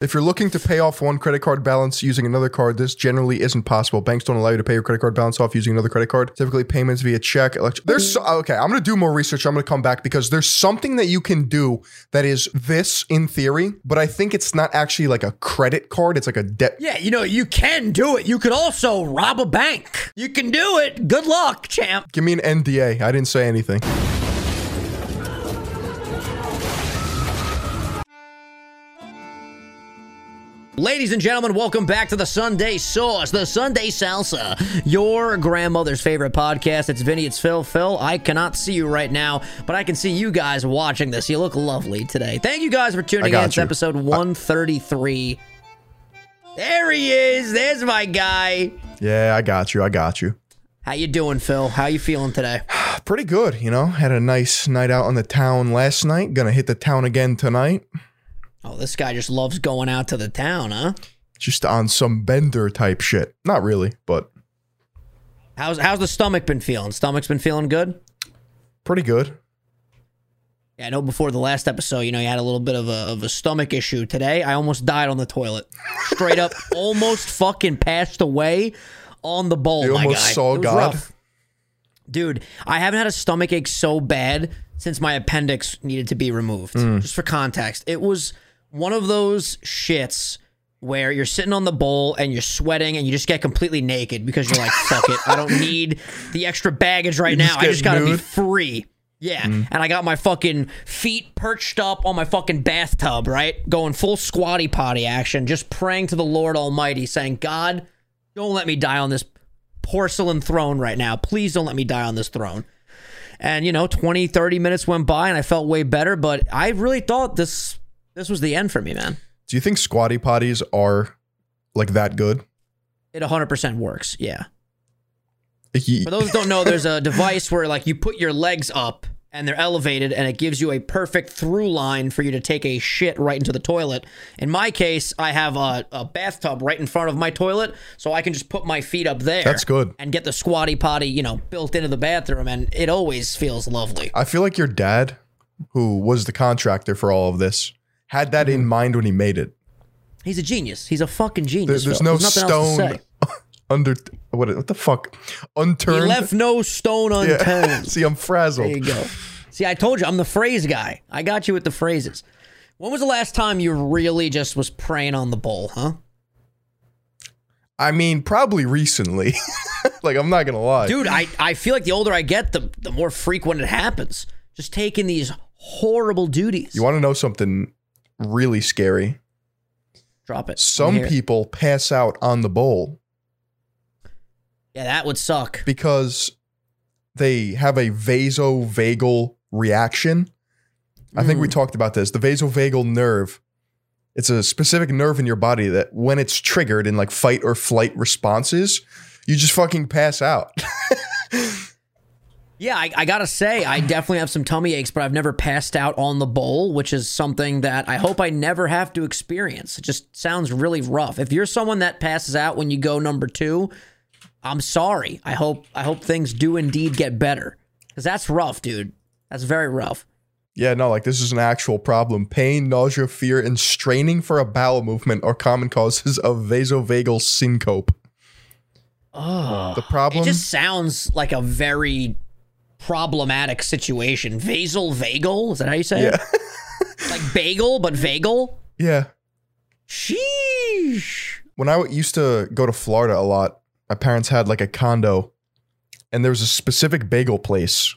If you're looking to pay off one credit card balance using another card, this generally isn't possible. Banks don't allow you to pay your credit card balance off using another credit card. Typically, payments via check. Electro- there's so, oh, okay. I'm gonna do more research. I'm gonna come back because there's something that you can do that is this in theory, but I think it's not actually like a credit card. It's like a debt. Yeah, you know, you can do it. You could also rob a bank. You can do it. Good luck, champ. Give me an NDA. I didn't say anything. Ladies and gentlemen, welcome back to the Sunday Sauce, the Sunday Salsa, your grandmother's favorite podcast. It's Vinny, it's Phil. Phil, I cannot see you right now, but I can see you guys watching this. You look lovely today. Thank you guys for tuning in to episode 133. There he is. There's my guy. Yeah, I got you. I got you. How you doing, Phil? How you feeling today? Pretty good, you know. Had a nice night out on the town last night. Gonna hit the town again tonight. Oh, this guy just loves going out to the town, huh? Just on some bender type shit. Not really, but How's how's the stomach been feeling? Stomach's been feeling good? pretty good. Yeah, I know before the last episode, you know, you had a little bit of a, of a stomach issue. Today, I almost died on the toilet. Straight up, almost fucking passed away on the bowl, You my almost guy. saw God? rough. Dude, I haven't had a stomach ache so bad since my appendix needed to be removed. Hmm. Just for context, it was one of those shits where you're sitting on the bowl and you're sweating and you just get completely naked because you're like, fuck it, I don't need the extra baggage right now. just I just gotta be free. Yeah, and I got my fucking feet perched up on my fucking bathtub, right? Going full squatty potty action, just praying to the Lord Almighty, saying, God, don't let me die on this porcelain throne right now. Please don't let me die on this throne. And, you know, 20, 30 minutes went by and I felt way better, but I really thought this this was the end for me, man. Do you think squatty potties are like that good? It 100% works. Yeah. Ye- For those who don't know, there's a device where like you put your legs up and they're elevated and it gives you a perfect through line for you to take a shit right into the toilet. In my case, I have a, a bathtub right in front of my toilet, so I can just put my feet up there. That's good. And get the squatty potty, you know, built into the bathroom, and it always feels lovely. I feel like your dad, who was the contractor for all of this, had that in mm. mind when he made it. He's a genius. He's a fucking There- genius. there's no to stone under what what the fuck He unturned. left no stone Yeah. unturned. See, I'm frazzled. There you go. See, I told you I'm the phrase guy. I got you with the phrases. When was the last time you really just was praying on the bowl, huh? I mean, probably recently. like I'm not gonna lie. Dude, I, I feel like the older I get, the the more frequent it happens. Just taking these horrible duties. You want to know something really scary? Drop it. Some people pass out on the bowl Yeah, that would suck. because they have a vasovagal reaction. I think we Mm. talked about this. The vasovagal nerve, it's a specific nerve in your body that when it's triggered in like fight or flight responses, you just fucking pass out. Yeah, I, I gotta say, I definitely have some tummy aches, but I've never passed out on the bowl, which is something that I hope I never have to experience. It just sounds really rough. If you're someone that passes out when you go number two, I'm sorry. I hope I hope things do indeed get better. Cause that's rough, dude. That's very rough. yeah, no, like this is an actual problem. Pain, nausea, fear, and straining for a bowel movement are common causes of vasovagal syncope. Oh. The problem It just sounds like a very problematic situation. Vasal vagal? Is that how you say Yeah. it? like bagel, but vagal? Yeah. Sheesh. when I used to go to Florida a lot, my parents had like a condo, and there was a specific bagel place.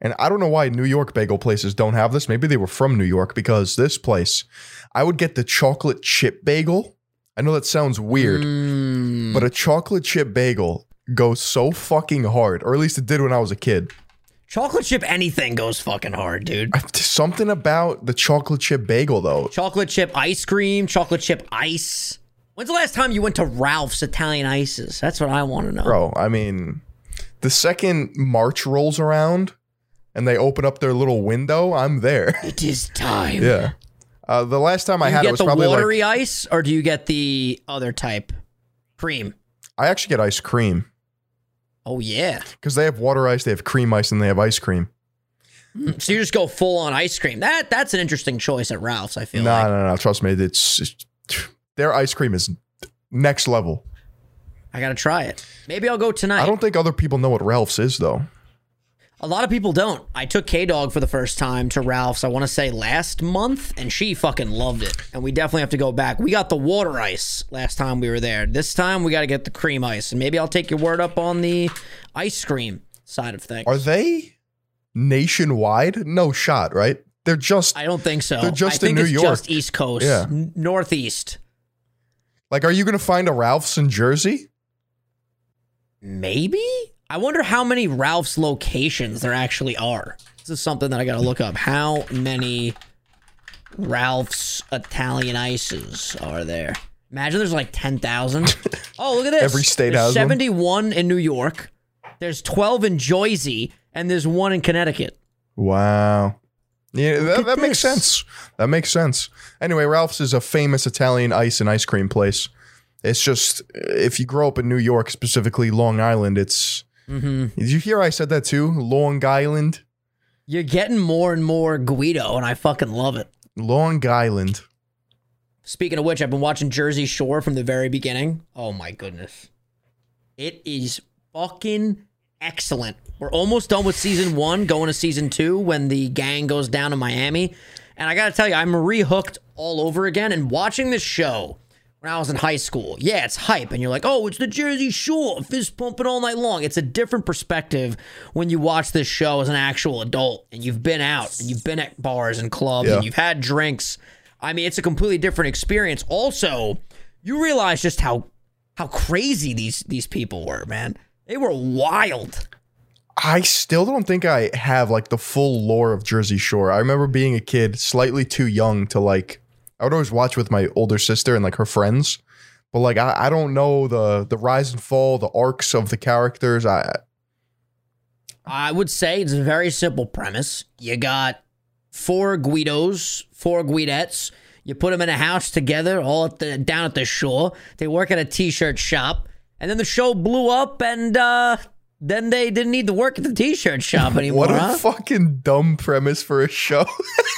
And I don't know why New York bagel places don't have this. Maybe they were from New York because this place, I would get the chocolate chip bagel. I know that sounds weird, Mm. but a chocolate chip bagel goes so fucking hard, or at least it did when I was a kid. Chocolate chip anything goes fucking hard, dude. Something about the chocolate chip bagel, though. Chocolate chip ice cream, chocolate chip ice. When's the last time you went to Ralph's Italian Ices? That's what I want to know. Bro, I mean, the second March rolls around and they open up their little window, I'm there. It is time. Yeah. Uh, the last time I you had it get was the probably watery like ice or do you get the other type? Cream. I actually get ice cream Oh yeah. because they have water ice, they have cream ice, and they have ice cream. Hmm, so you just go full on ice cream. That that's an interesting choice at Ralph's. I feel No, like. no, no. Trust me, it's, it's Their ice cream is next level. I gotta try it. Maybe I'll go tonight. I don't think other people know what Ralph's is though. A lot of people don't. I took K Dog for the first time to Ralph's, I want to say last month, and she fucking loved it. And we definitely have to go back. We got the water ice last time we were there. This time we got to get the cream ice. And maybe I'll take your word up on the ice cream side of things. Are they nationwide? No shot, right? They're just I don't think so. They're just I in New York. just East Coast. Yeah. N- Northeast. like, are you going to find a Ralph's in Jersey? Maybe? I wonder how many Ralph's locations there actually are. This is something that I got to look up. How many Ralph's Italian ices are there? Imagine there's like 10,000. Oh, look at this. Every state There's has one. 71 in New York. There's 12 in Jersey and there's one in Connecticut. Wow. Yeah, that, that makes sense. That makes sense. Anyway, Ralph's is a famous Italian ice and ice cream place. It's just if you grow up in New York, specifically Long Island, it's. Mm-hmm. Did you hear I said that too? Long Island, You're getting more and more Guido, and I fucking love it. Long Island. Speaking of which, I've been watching Jersey Shore from the very beginning. Oh my goodness. It is fucking excellent. We're almost done with season one, going to season two when the gang goes down to Miami. And I gotta tell you, I'm rehooked all over again. And watching this show when I was in high school, yeah, it's hype. And you're like, oh, it's the Jersey Shore, fist pumping all night long. It's a different perspective when you watch this show as an actual adult and you've been out and you've been at bars and clubs Yeah. and you've had drinks. I mean, it's a completely different experience. Also, you realize just how how crazy these these people were, man. They were wild. I still don't think I have like the full lore of Jersey Shore. I remember being a kid, slightly too young to like. I would always watch with my older sister and like her friends, but like I, I don't know the the rise and fall, the arcs of the characters. I I would say it's a very simple premise. You got four Guidos, four Guidettes. You put them in a house together, all at the down at the shore. They work at a t-shirt shop, and then the show blew up, and uh, then they didn't need to work at the t-shirt shop anymore. what a huh? fucking dumb premise for a show.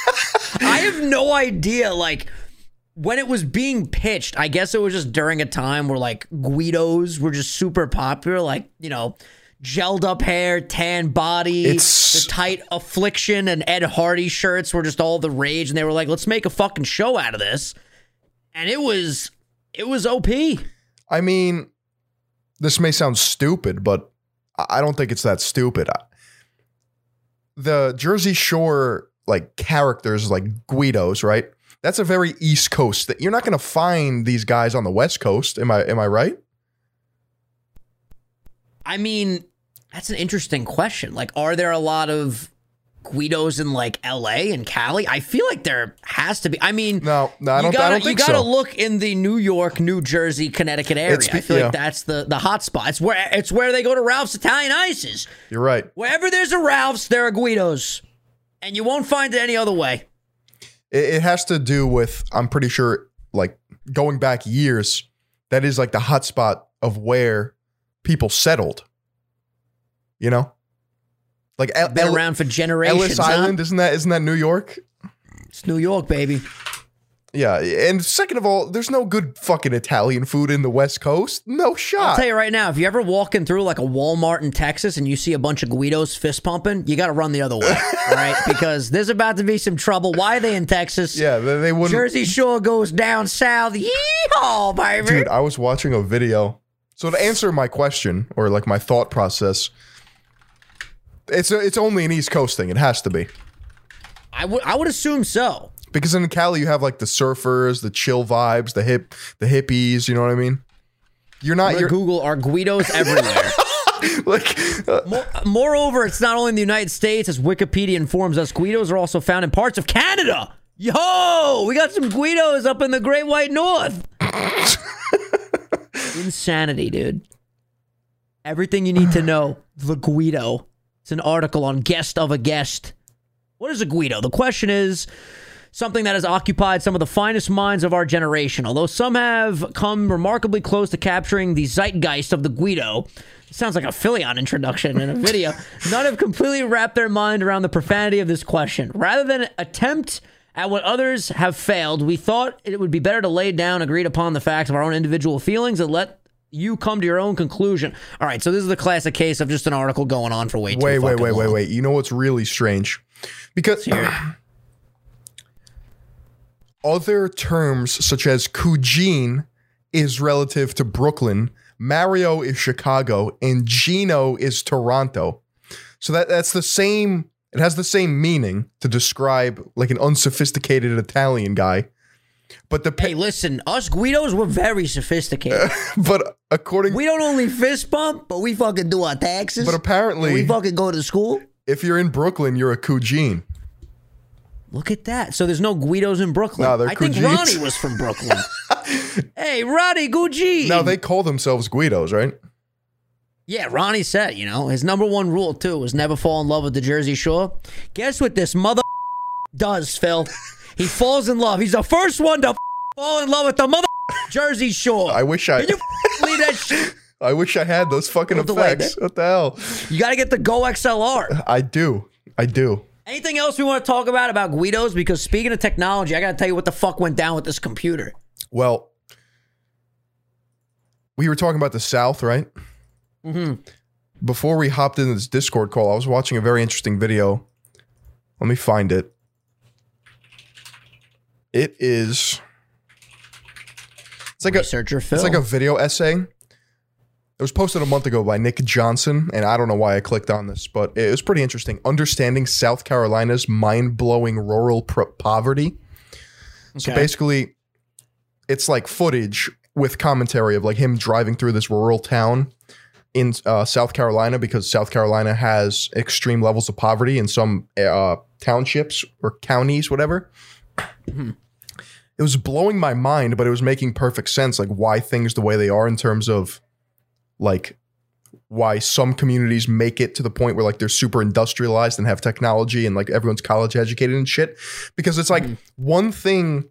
I have no idea. Like when it was being pitched, I guess it was just during a time where like Guidos were just super popular. Like you know, gelled up hair, tan body, It's- the tight affliction and Ed Hardy shirts were just all the rage, and they were like, let's make a fucking show out of this. And it was, it was op. I mean, this may sound stupid, but I don't think it's that stupid. The Jersey Shore like characters like Guidos, right? That's a very East Coast. That you're not going to find these guys on the West Coast. Am I am I right? I mean, that's an interesting question. Like, are there a lot of Guidos in like L.A. and Cali? I feel like there has to be. I mean, No, no, I you don't. gotta, I don't think you gotta so. look in the New York, New Jersey, Connecticut area. It's- I feel yeah. like that's the the hot spot. It's where it's where they go to Ralph's Italian Ices. You're right. Wherever there's a Ralph's, there are Guidos, and you won't find it any other way. It, it has to do with. I'm pretty sure, like going back years, that is like the hot spot of where people settled. You know, like Been El- around for generations. Ellis huh? Island, isn't that isn't that New York? It's New York, baby. Yeah, and second of all, there's no good fucking Italian food in the West Coast. No shot. I'll tell you right now, if you're ever walking through like a Walmart in Texas and you see a bunch of Guidos fist pumping, you got to run the other way, all right? Because there's about to be some trouble. Why are they in Texas? yeah, they wouldn't. Jersey Shore goes down south. Yeehaw, baby. Dude, I was watching a video. So to answer my question or like my thought process, it's a, it's only an East Coast thing. It has to be I would I would assume so. because in Cali you have like the surfers, the chill vibes, the hip, the hippies. You know what I mean? You're not. I'm You're Google are Guidos everywhere. like. uh, Mo- Moreover, it's not only in the United States, as Wikipedia informs us, Guidos are also found in parts of Canada. Yo, we got some Guidos up in the Great White North. Insanity, dude. Everything you need to know. The Guido. It's an article on guest of a guest. What is a Guido? The question is something that has occupied some of the finest minds of our generation. Although some have come remarkably close to capturing the zeitgeist of the Guido, it sounds like a Philion introduction in a video. None have completely wrapped their mind around the profanity of this question. Rather than attempt At what others have failed, we thought it would be better to lay down agreed upon the facts of our own individual feelings and let you come to your own conclusion. All right, so this is the classic case of just an article going on for way too long. Wait, wait, wait, wait, wait. You know what's really strange? Because other terms such as cugine is relative to Brooklyn, Mario is Chicago, and Gino is Toronto. So that that's the same. It has the same meaning to describe like an unsophisticated Italian guy. But the Hey, listen, us Guidos, we're very sophisticated. but according we don't only fist bump, but we fucking do our taxes. but apparently we fucking go to school. if you're in Brooklyn, you're a cugine. Look at that. So there's no Guidos in Brooklyn. No, they're I think Ronnie was from Brooklyn. hey, Ronnie Gucci. Now they call themselves Guidos, right? Yeah, Ronnie said, you know, his number one rule too was never fall in love with the Jersey Shore. Guess what this mother does, Phil? He falls in love. He's the first one to fall in love with the mother Jersey Shore. I wish I Can you believe that shit? I wish I had those fucking way, effects. What the hell? You got to get the Go XLR. I do. I do. Anything else we want to talk about about Guidos? Because speaking of technology, I got to tell you what the fuck went down with this computer. Well, we were talking about the South, right? Mm-hmm. Before we hopped into this Discord call, I was watching a very interesting video. Let me find it. It is. It's like a. Phil. It's like a video essay. It was posted a month ago by Nick Johnson, and I don't know why I clicked on this, but it was pretty interesting. Understanding South Carolina's mind blowing rural pro- poverty. So basically, it's like footage with commentary of like him driving through this rural town in uh, South Carolina because South Carolina has extreme levels of poverty in some uh, townships or counties, whatever. It was blowing my mind, but it was making perfect sense, like why things the way they are in terms of like why some communities make it to the point where like they're super industrialized and have technology and like everyone's college educated and shit because it's like one thing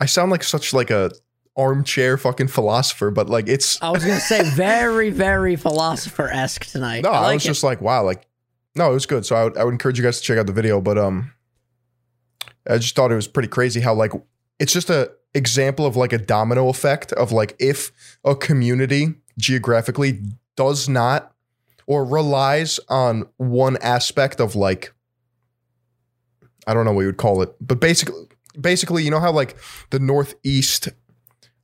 i sound like such like a armchair fucking philosopher but like it's I was gonna say very, very philosopher esque tonight. no I, i, was it. just like wow like no it was good so I would, I would encourage you guys to check out the video but um i just thought it was pretty crazy how like it's just a example of like a domino effect of like if a community geographically does not or relies on one aspect of like I don't know what you would call it, but basically basically you know how like the northeast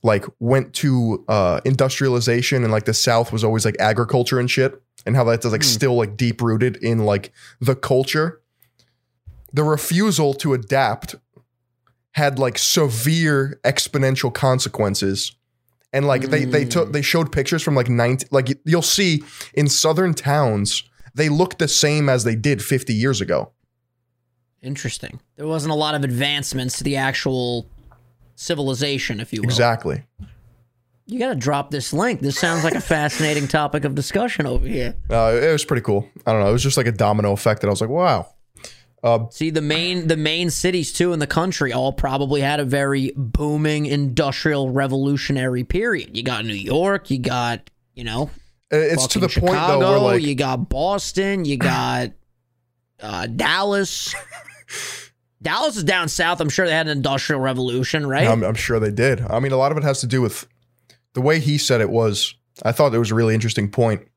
like went to uh industrialization and like the south was always like agriculture and shit and how that's like Hmm. still like deep rooted in like the culture the refusal to adapt had like severe exponential consequences and like they they took they showed pictures from like 90 like you'll see in southern towns they look the same as they did 50 years ago Interesting. There wasn't a lot of advancements to the actual civilization, if you will. exactly You got to drop this link. This sounds like a fascinating topic of discussion over here. uh, it was pretty cool i don't know it was just like a domino effect that i was like wow See the main the main cities too in the country all probably had a very booming industrial revolutionary period. You got New York, you got you know Uh, it's to the fucking point though where like you got Boston, you got uh, Dallas. Dallas is down south. I'm sure they had an industrial revolution, right? I'm, I'm sure they did. I mean, a lot of it has to do with the way he said it was. I thought it was a really interesting point.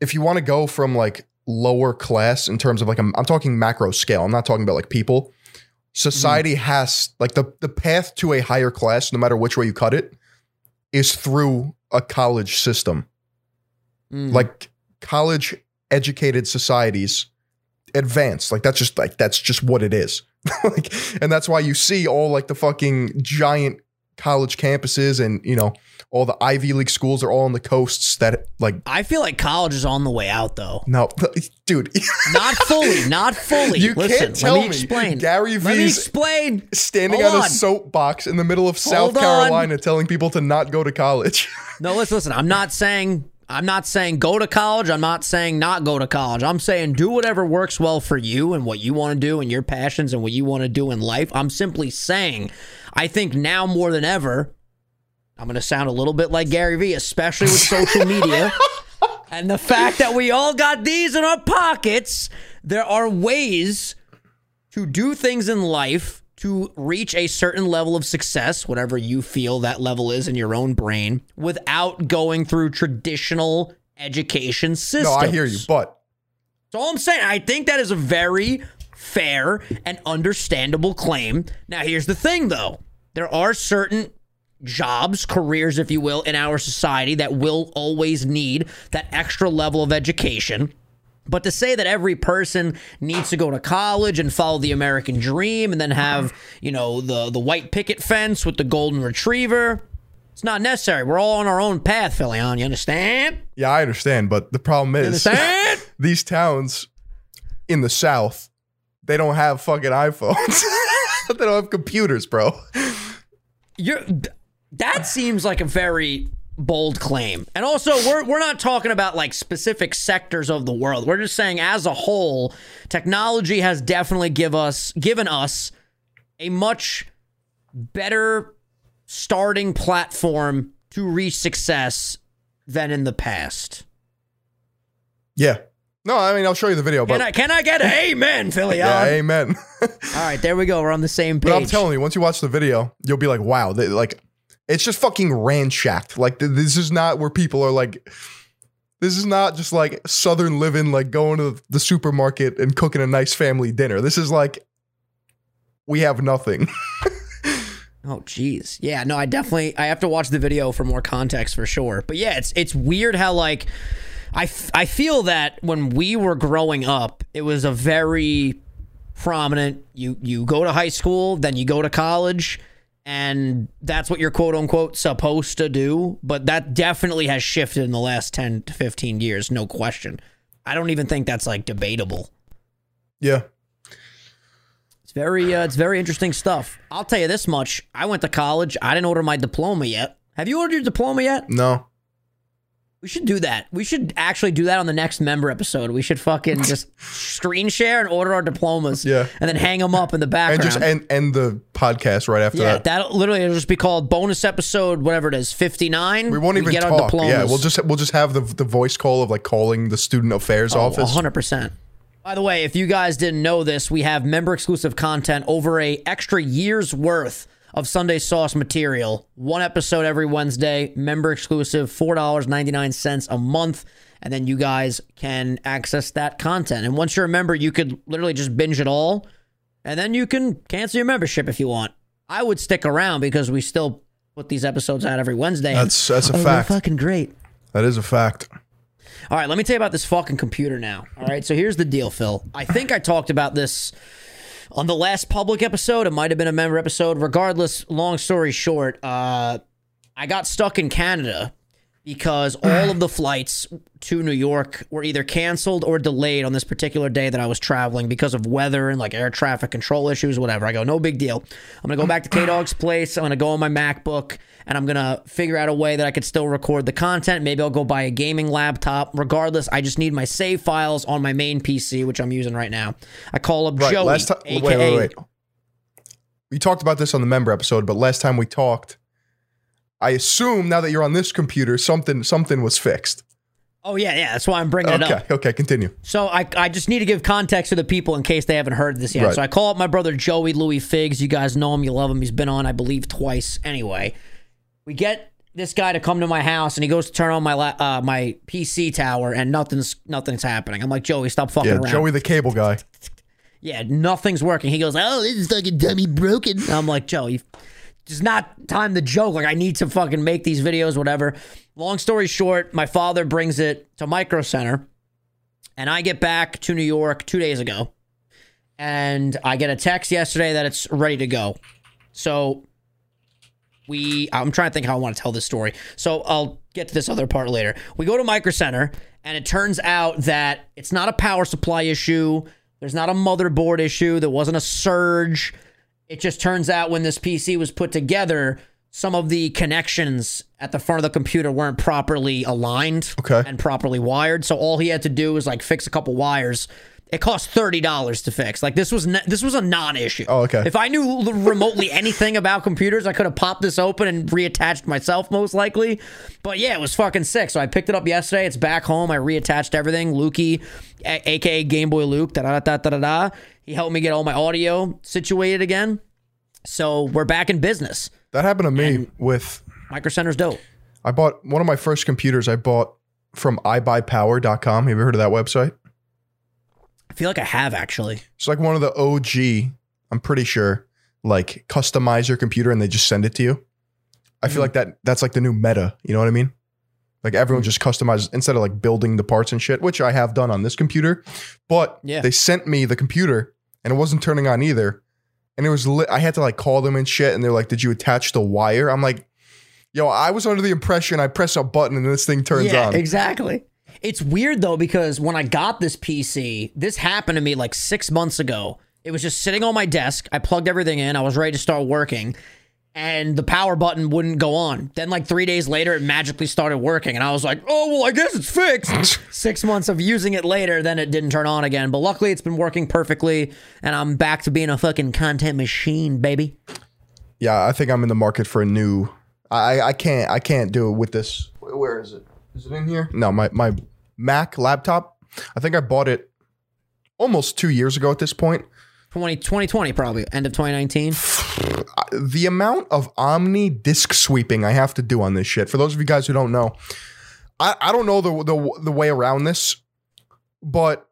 If you want to go from like lower class in terms of like, I'm, I'm talking macro scale, I'm not talking about like people. Society has like the, the path to a higher class, no matter which way you cut it, is through a college system. Mm. Like college educated societies advance. Like that's just like that's just what it is. like, and that's why you see all like the fucking giant college campuses and you know all the Ivy League schools are all on the coasts that like I feel like college is on the way out, though. no dude Not fully, not fully. you Listen, can't tell let me me explain. Gary let me explain. standing Hold on a soapbox in the middle of South Hold on. Carolina telling people to not go to college. No, listen, listen. I'm not saying I'm not saying go to college. I'm not saying not go to college. I'm saying do whatever works well for you and what you want to do and your passions and what you want to do in life. I'm simply saying I think now more than ever, I'm going to sound a little bit like Gary Vee, especially with social media. And the fact that we all got these in our pockets, there are ways to do things in life to reach a certain level of success, whatever you feel that level is in your own brain, without going through traditional education systems. No, I hear you, but That's all I'm saying. I think that is a very fair and understandable claim. Now, here's the thing, though. There are certain jobs, careers, if you will, in our society that will always need that extra level of education. But to say that every person needs to go to college and follow the American dream and then have, you know, the the white picket fence with the golden retriever, it's not necessary. We're all on our own path, Philion. You understand? yeah, I understand. But the problem is, these towns in the South, they don't have fucking iPhones. they don't have computers, bro. You're that seems like a very bold claim. And also we're we're not talking about like specific sectors of the world. We're just saying as a whole, technology has definitely give us given us a much better starting platform to reach success than in the past. Yeah. No, I mean I'll show you the video, but Can I can I get amen, Philly? yeah, um, amen. All right, there we go. We're on the same page. But I'm telling you, once you watch the video, you'll be like, wow, they, like it's just fucking ransacked. Like th- this is not where people are like. This is not just like southern living, like going to the supermarket and cooking a nice family dinner. This is like we have nothing. Oh geez. Yeah, no, I definitely I have to watch the video for more context for sure. But yeah, it's it's weird how like I, f- I feel that when we were growing up, it was a very prominent you you go to high school, then you go to college and that's what you're quote unquote supposed to do, but that definitely has shifted in the last 10 to 15 years, no question. I don't even think that's like debatable. yeah. It's very uh, it's very interesting stuff. I'll tell you this much. I went to college. I didn't order my diploma yet. Have you ordered your diploma yet? No. We should do that. We should actually do that on the next member episode. We should fucking just screen share and order our diplomas. Yeah. And then hang them up in the background. And just end, end the podcast right after yeah, that. that literally it'll just be called bonus episode, whatever it is, fifty nine. We won't even get talk. Our diplomas. Yeah, we'll just we'll just have the the voice call of like calling the student affairs oh, office. 100%. By the way, if you guys didn't know this, we have member exclusive content over a extra year's worth of Sunday Sauce material. One episode every Wednesday, member exclusive, four dollars ninety nine cents a month, and then you guys can access that content. And once you're a member, you could literally just binge it all, and then you can cancel your membership if you want. I would stick around because we still put these episodes out every Wednesday. That's that's a oh, fact. fucking great. That is a fact. All right, let me tell you about this fucking computer now. All right, so here's the deal, Phil. I think I talked about this on the last public episode. It might have been a member episode. Regardless, long story short, uh, I got stuck in Canada because all of the flights to New York were either canceled or delayed on this particular day that I was traveling because of weather and like air traffic control issues, whatever. I go, no big deal. I'm gonna go back to K Dog's place. I'm gonna go on my MacBook and I'm gonna figure out a way that I could still record the content. Maybe I'll go buy a gaming laptop. Regardless, I just need my save files on my main PC, which I'm using right now. I call up Right. Joey, last time. aka Wait, wait, wait. We talked about this on the member episode, but last time we talked, I assume now that you're on this computer, something something was fixed. Oh yeah, yeah. That's why I'm bringing it up. Okay. Okay. Continue. So I, I just need to give context to the people in case they haven't heard this yet. Right. So I call up my brother Joey Louis Figs. You guys know him, you love him. He's been on, I believe, twice. Anyway, we get this guy to come to my house, and he goes to turn on my la- uh, my PC tower, and nothing's nothing's happening. I'm like, Joey, stop fucking Yeah. around. Joey the cable guy. yeah, nothing's working. He goes, oh, this is fucking dummy broken. I'm like, Joey, it's not time to joke. Like, I need to fucking make these videos, whatever. Long story short, my father brings it to Micro Center, and I get back to New York two days ago, and I get a text yesterday that it's ready to go. So we, I'm trying to think how I want to tell this story. So I'll get to this other part later. We go to Micro Center, and it turns out that it's not a power supply issue. There's not a motherboard issue. There wasn't a surge. It just turns out when this PC was put together, some of the connections at the front of the computer weren't properly aligned Okay. and properly wired. So all he had to do was like fix a couple wires It cost thirty dollars to fix. Like this was this was a non-issue. Oh, okay. If I knew l- remotely anything about computers, I could have popped this open and reattached myself, most likely. But yeah, it was fucking sick. So I picked it up yesterday. It's back home. I reattached everything. Lukey, a- aka Game Boy Luke, da da da da da da. He helped me get all my audio situated again. So we're back in business. That happened to me with Micro Center's dope. I bought one of my first computers I bought from iBuyPower.com. Have you ever heard of that website? I feel like I have actually. It's like one of the OG, I'm pretty sure, like customize your computer and they just send it to you. I feel Mhm. like that that's like the new meta. You know what I mean? Like everyone Mm. just customizes instead of like building the parts and shit, which I have done on this computer. But Yeah. they sent me the computer and it wasn't turning on either. And it was lit. I had to like call them and shit. And they're like, Did you attach the wire? I'm like, Yo, I was under the impression I press a button and this thing turns yeah, on. exactly. It's weird though because when I got this PC, this happened to me like six months ago. It was just sitting on my desk. I plugged everything in. I was ready to start working, and the power button wouldn't go on. Then like three days later, it magically started working, and I was like, "Oh well, I guess it's fixed." six months of using it later, then it didn't turn on again. But luckily, it's been working perfectly, and I'm back to being a fucking content machine, baby. yeah, I think I'm in the market for a new. I I can't I can't do it with this. Where is it? Is it in here? No, my my Mac laptop. I think I bought it almost two years ago at this point. 20, 2020 probably end of 2019. The amount of Omni disk sweeping I have to do on this shit. For those of you guys who don't know, I I don't know the the the way around this, but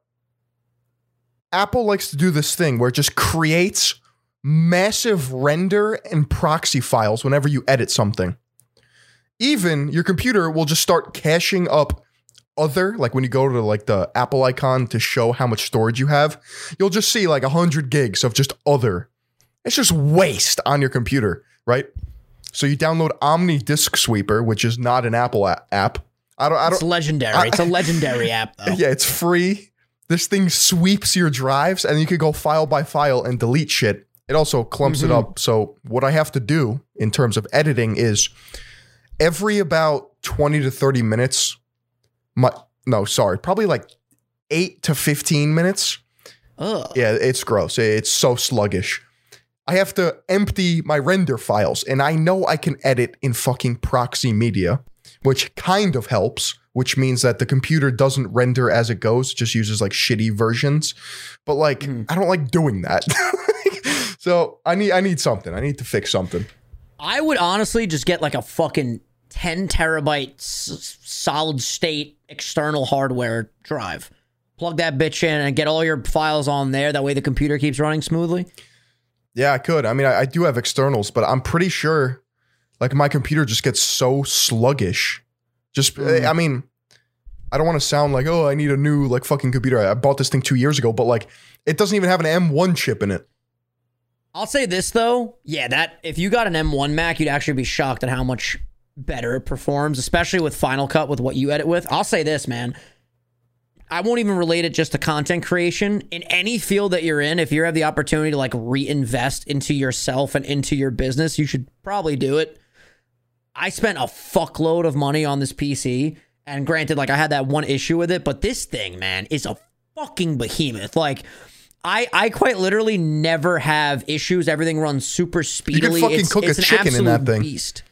Apple likes to do this thing where it just creates massive render and proxy files whenever you edit something. Even your computer will just start caching up other, like when you go to like the Apple icon to show how much storage you have, you'll just see like 100 gigs of just other. It's just waste on your computer, right? So you download Omni Disk Sweeper, which is not an Apple app. I don't I don't it's legendary. it's a legendary app though. yeah, it's free. This thing sweeps your drives and you can go file by file and delete shit. It also clumps it mm-hmm. up. So what I have to do in terms of editing is every about 20 to 30 minutes, my no, sorry, probably like 8 to 15 minutes. Ugh. Yeah, it's gross. It's so sluggish. I have to empty my render files, and I know I can edit in fucking proxy media, which kind of helps, which means that the computer doesn't render as it goes, it just uses like shitty versions. But like, Mhm. I don't like doing that. so I need I need something. I need to fix something. I would honestly just get like a fucking 10 terabyte s- solid state external hardware drive. Plug that bitch in and get all your files on there. That way the computer keeps running smoothly. Yeah, I could. I mean, I, I do have externals, but I'm pretty sure like my computer just gets so sluggish. Just, Mm. I mean, I don't want to sound like, oh, I need a new like fucking computer. I bought this thing two years ago, but like, it doesn't even have an M1 chip in it. I'll say this though. Yeah, that if you got an M1 Mac, you'd actually be shocked at how much better it performs, especially with Final Cut with what you edit with. I'll say this, man. I won't even relate it just to content creation. In any field that you're in, if you have the opportunity to like reinvest into yourself and into your business, you should probably do it. I spent a fuckload of money on this PC. And granted, like I had that one issue with it, but this thing, man, is a fucking behemoth. Like, I I quite literally never have issues. Everything runs super speedily. You can fucking it's, cook a it's an chicken in that absolute thing. Beast.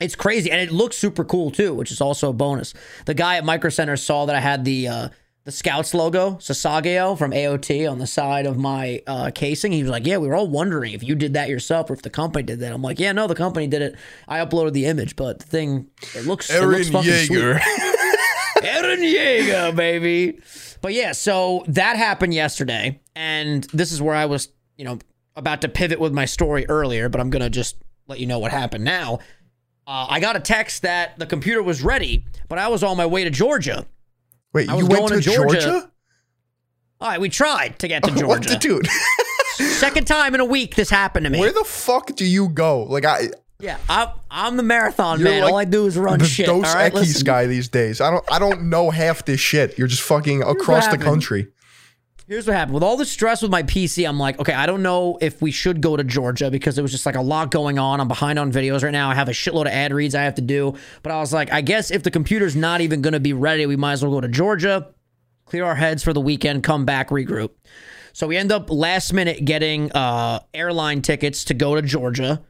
It's crazy, and it looks super cool too, which is also a bonus. The guy at Micro Center saw that I had the uh, the Scouts logo, Sasageyo from AOT, on the side of my uh, casing. He was like, "Yeah, we were all wondering if you did that yourself or if the company did that." I'm like, "Yeah, no, the company did it. I uploaded the image, but the thing it looks it looks fucking sweet." Eren Yeager, baby. But yeah, so that happened yesterday, and this is where I was, you know, about to pivot with my story earlier, but I'm gonna just let you know what happened now. Uh, I got a text that the computer was ready, but I was on my way to Georgia. Wait, I you went going to to Georgia. Georgia? All right, we tried to get to What Georgia. the dude? Second time in a week this happened to me. Where the fuck do you go? Like I, yeah, I'm, I'm the marathon You're man. like all I do is run the shit. Dos right, Equis listen. guy these days. I don't I don't know half this shit. You're just fucking across the country. Here's what happened. With all the stress with my PC, I'm like, okay, I don't know if we should go to Georgia because it was just like a lot going on. I'm behind on videos right now. I have a shitload of ad reads I have to do. But I was like, I guess if the computer's not even going to be ready, we might as well go to Georgia. clear our heads for the weekend, come back, regroup. So we end up last minute getting uh, airline tickets to go to Georgia.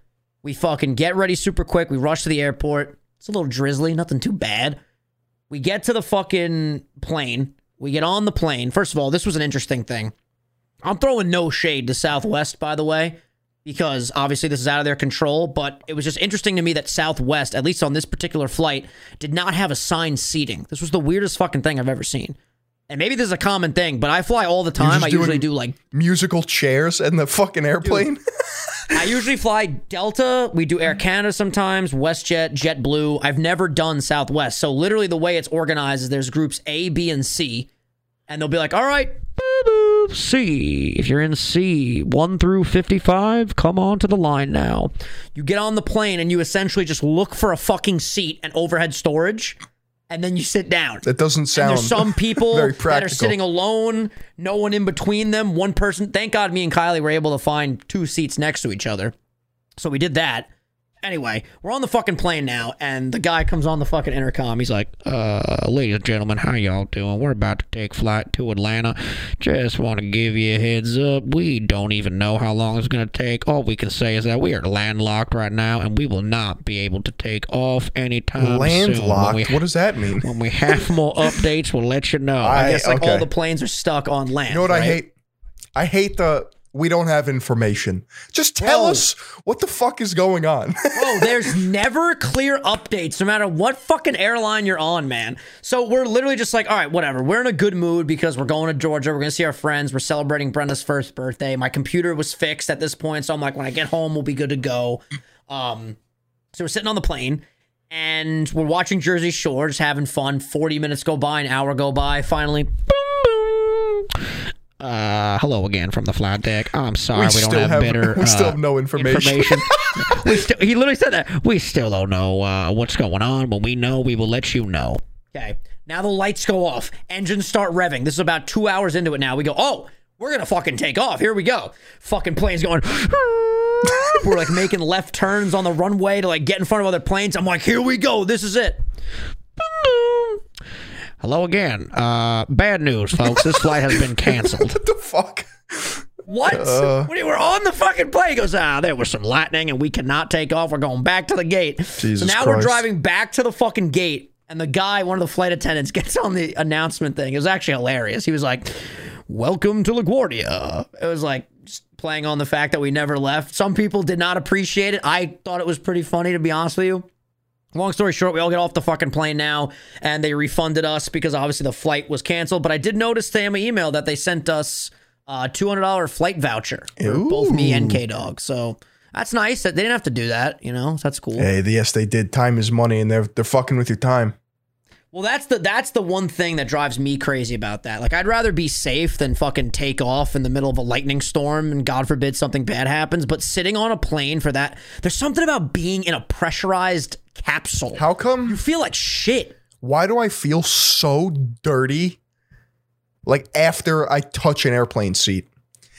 We fucking get ready super quick. We rush to the airport. It's a little drizzly, nothing too bad. We get to the fucking plane. We get on the plane. First of all, this was an interesting thing. I'm throwing no shade to Southwest, by the way, because obviously this is out of their control, but it was just interesting to me that Southwest, at least on this particular flight, did not have assigned seating. This was the weirdest fucking thing I've ever seen. And maybe this is a common thing, but I fly all the time. I usually do like Musical chairs in the fucking airplane. I usually fly Delta. We do Air Canada sometimes, WestJet, JetBlue. I've never done Southwest. So literally the way it's organized is there's groups A, B, and C, and they'll be like, "All right, C. If you're in C, 1 through 55, come on to the line now." You get on the plane and you essentially just look for a fucking seat and overhead storage, and then you sit down. that doesn't And sound. there's some people that are sitting alone, no one in between them, one person. Thank God me and Kylie were able to find two seats next to each other. So we did that. Anyway, we're on the fucking plane now, and the guy comes on the fucking intercom. He's like, uh, ladies and gentlemen, how y'all doing? We're about to take flight to Atlanta. Just want to give you a heads up. We don't even know how long it's going to take. All we can say is that we are landlocked right now, and we will not be able to take off anytime soon. Landlocked. we What does that mean? when we have more updates, we'll let you know. I, I- guess like all the planes are stuck on land. You know what I hate? I hate the we don't have information. Just tell Bro. us what the fuck is going on. Bro, there's never clear updates, no matter what fucking airline you're on, man. So we're literally just like, all right, whatever. We're in a good mood because we're going to Georgia. We're gonna see our friends. We're celebrating Brenda's first birthday. My computer was fixed at this point, so I'm like, when I get home, we'll be good to go. Um, so we're sitting on the plane. And we're watching Jersey Shore, just having fun. 40 minutes go by, an hour go by. Finally, boom. Uh, hello again from the flight deck. I'm sorry we, don't have, have- better. we still uh, have no information. information. we still, he literally said that. We still don't know uh, what's going on. When we know, we will let you know. Okay. Now the lights go off. Engines start revving. This is about two hours into it now. We go, oh, we're gonna fucking take off. Here we go. Fucking planes going. we're like making left turns on the runway to like get in front of other planes. I'm like, here we go. This is it. Hello again. Uh, bad news, folks. This flight has been canceled. what the fuck? What? Uh. when we were on the fucking plane, he goes, ah, there was some lightning and we cannot take off. We're going back to the gate. Jesus so now we're driving back to the fucking gate, and the guy, one of the flight attendants, gets on the announcement thing. It was actually hilarious. He was like, Welcome to LaGuardia. It was like just playing on the fact that we never left. Some people did not appreciate it. I thought it was pretty funny, to be honest with you. Long story short, we all get off the fucking plane now, and they refunded us because obviously the flight was canceled. But I did notice today in my email that they sent us a two hundred dollar flight voucher for both me and K Dog. So that's nice that they didn't have to do that. You know, that's cool. Hey, yes, they did. Time is money, and they're they're fucking with your time. Well, that's the that's the one thing that drives me crazy about that. Like, I'd rather be safe than fucking take off in the middle of a lightning storm and God forbid something bad happens. But sitting on a plane for that, there's something about being in a pressurized capsule. How come? you feel like shit. Why do I feel so dirty? Like after I touch an airplane seat,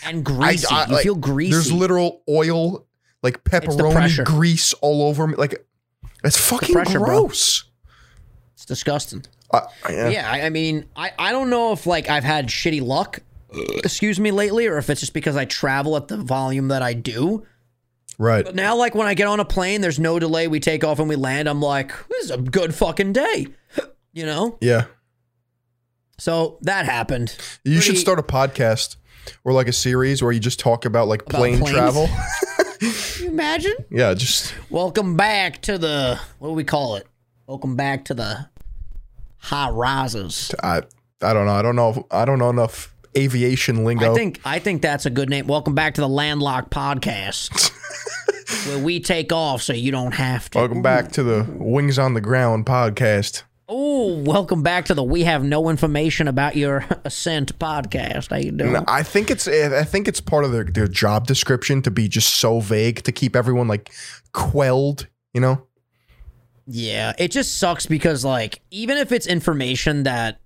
and greasy. I- you like, feel greasy. There's literal oil, like pepperoni grease all over me. Like it's fucking pressure, bro. gross. it's disgusting. Uh, yeah. Yeah, I, I mean, I, I don't know if like I've had shitty luck, excuse me, lately, or if it's just because I travel at the volume that I do. Right. But now, like when I get on a plane, there's no delay. We take off and we land. I'm like, this is a good fucking day, you know. Yeah. So that happened. You should start a podcast or like a series where you just talk about like plane planes? travel. You imagine? yeah, just Welcome back to the what do we call it? Welcome back to the high rises. I I don't know. I don't know. If, I don't know enough aviation lingo. I think I think that's a good name. Welcome back to the Landlocked Podcast, where we take off so you don't have to. Welcome back to the Wings on the Ground podcast. Oh, welcome back to the We Have No Information About Your Ascent podcast. How you doing? No, I think it's eh, I think it's part of their, their job description to be just so vague to keep everyone like quelled, you know? Yeah, it just sucks because like even if it's information that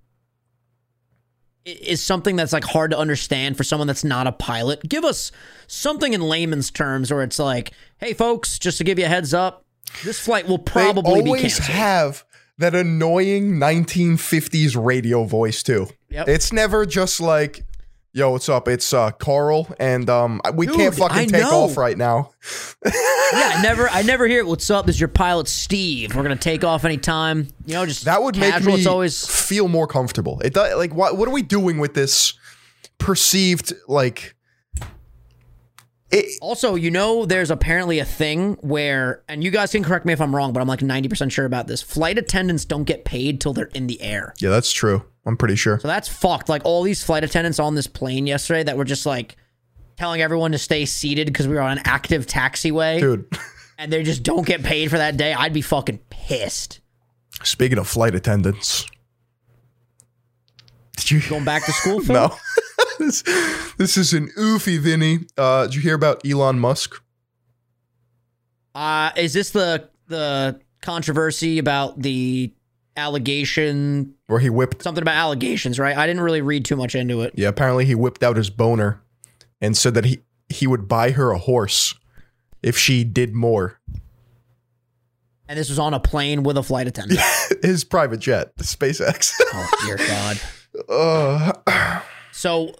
is something that's like hard to understand for someone that's not a pilot, give us something in layman's terms where it's like, "Hey folks, just to give you a heads up, this flight will probably they always canceled." have that annoying 1950s radio voice too. Yep. It's never just like, yo, what's up? It's uh Carl, and um we can't fucking I take know. off right now. yeah, I never, I never hear. It. What's up? This is your pilot, Steve. We're gonna take off anytime. You know, just That would casual. make me It's always feel more comfortable. It does like what what are we doing with this perceived like it, Also, you know, there's apparently a thing where, and you guys can correct me if I'm wrong, but I'm like 90% sure about this. Flight attendants don't get paid till they're in the air. Yeah, that's true. I'm pretty sure. So that's fucked. Like all these flight attendants on this plane yesterday that were just like telling everyone to stay seated because we were on an active taxiway Dude, and they just don't get paid for that day. I'd be fucking pissed. speaking of flight attendants. Did you Going back to school, Phil? No. This, this is an oofy, Vinny. Uh, did you hear about Elon Musk? Uh, is this the the controversy about the allegation? Where he whipped Something about allegations, right? I didn't really read too much into it. Yeah, apparently he whipped out his boner and said that he he would buy her a horse if she did more. And this was on a plane with a flight attendant. His private jet, the SpaceX. oh dear God. uh, So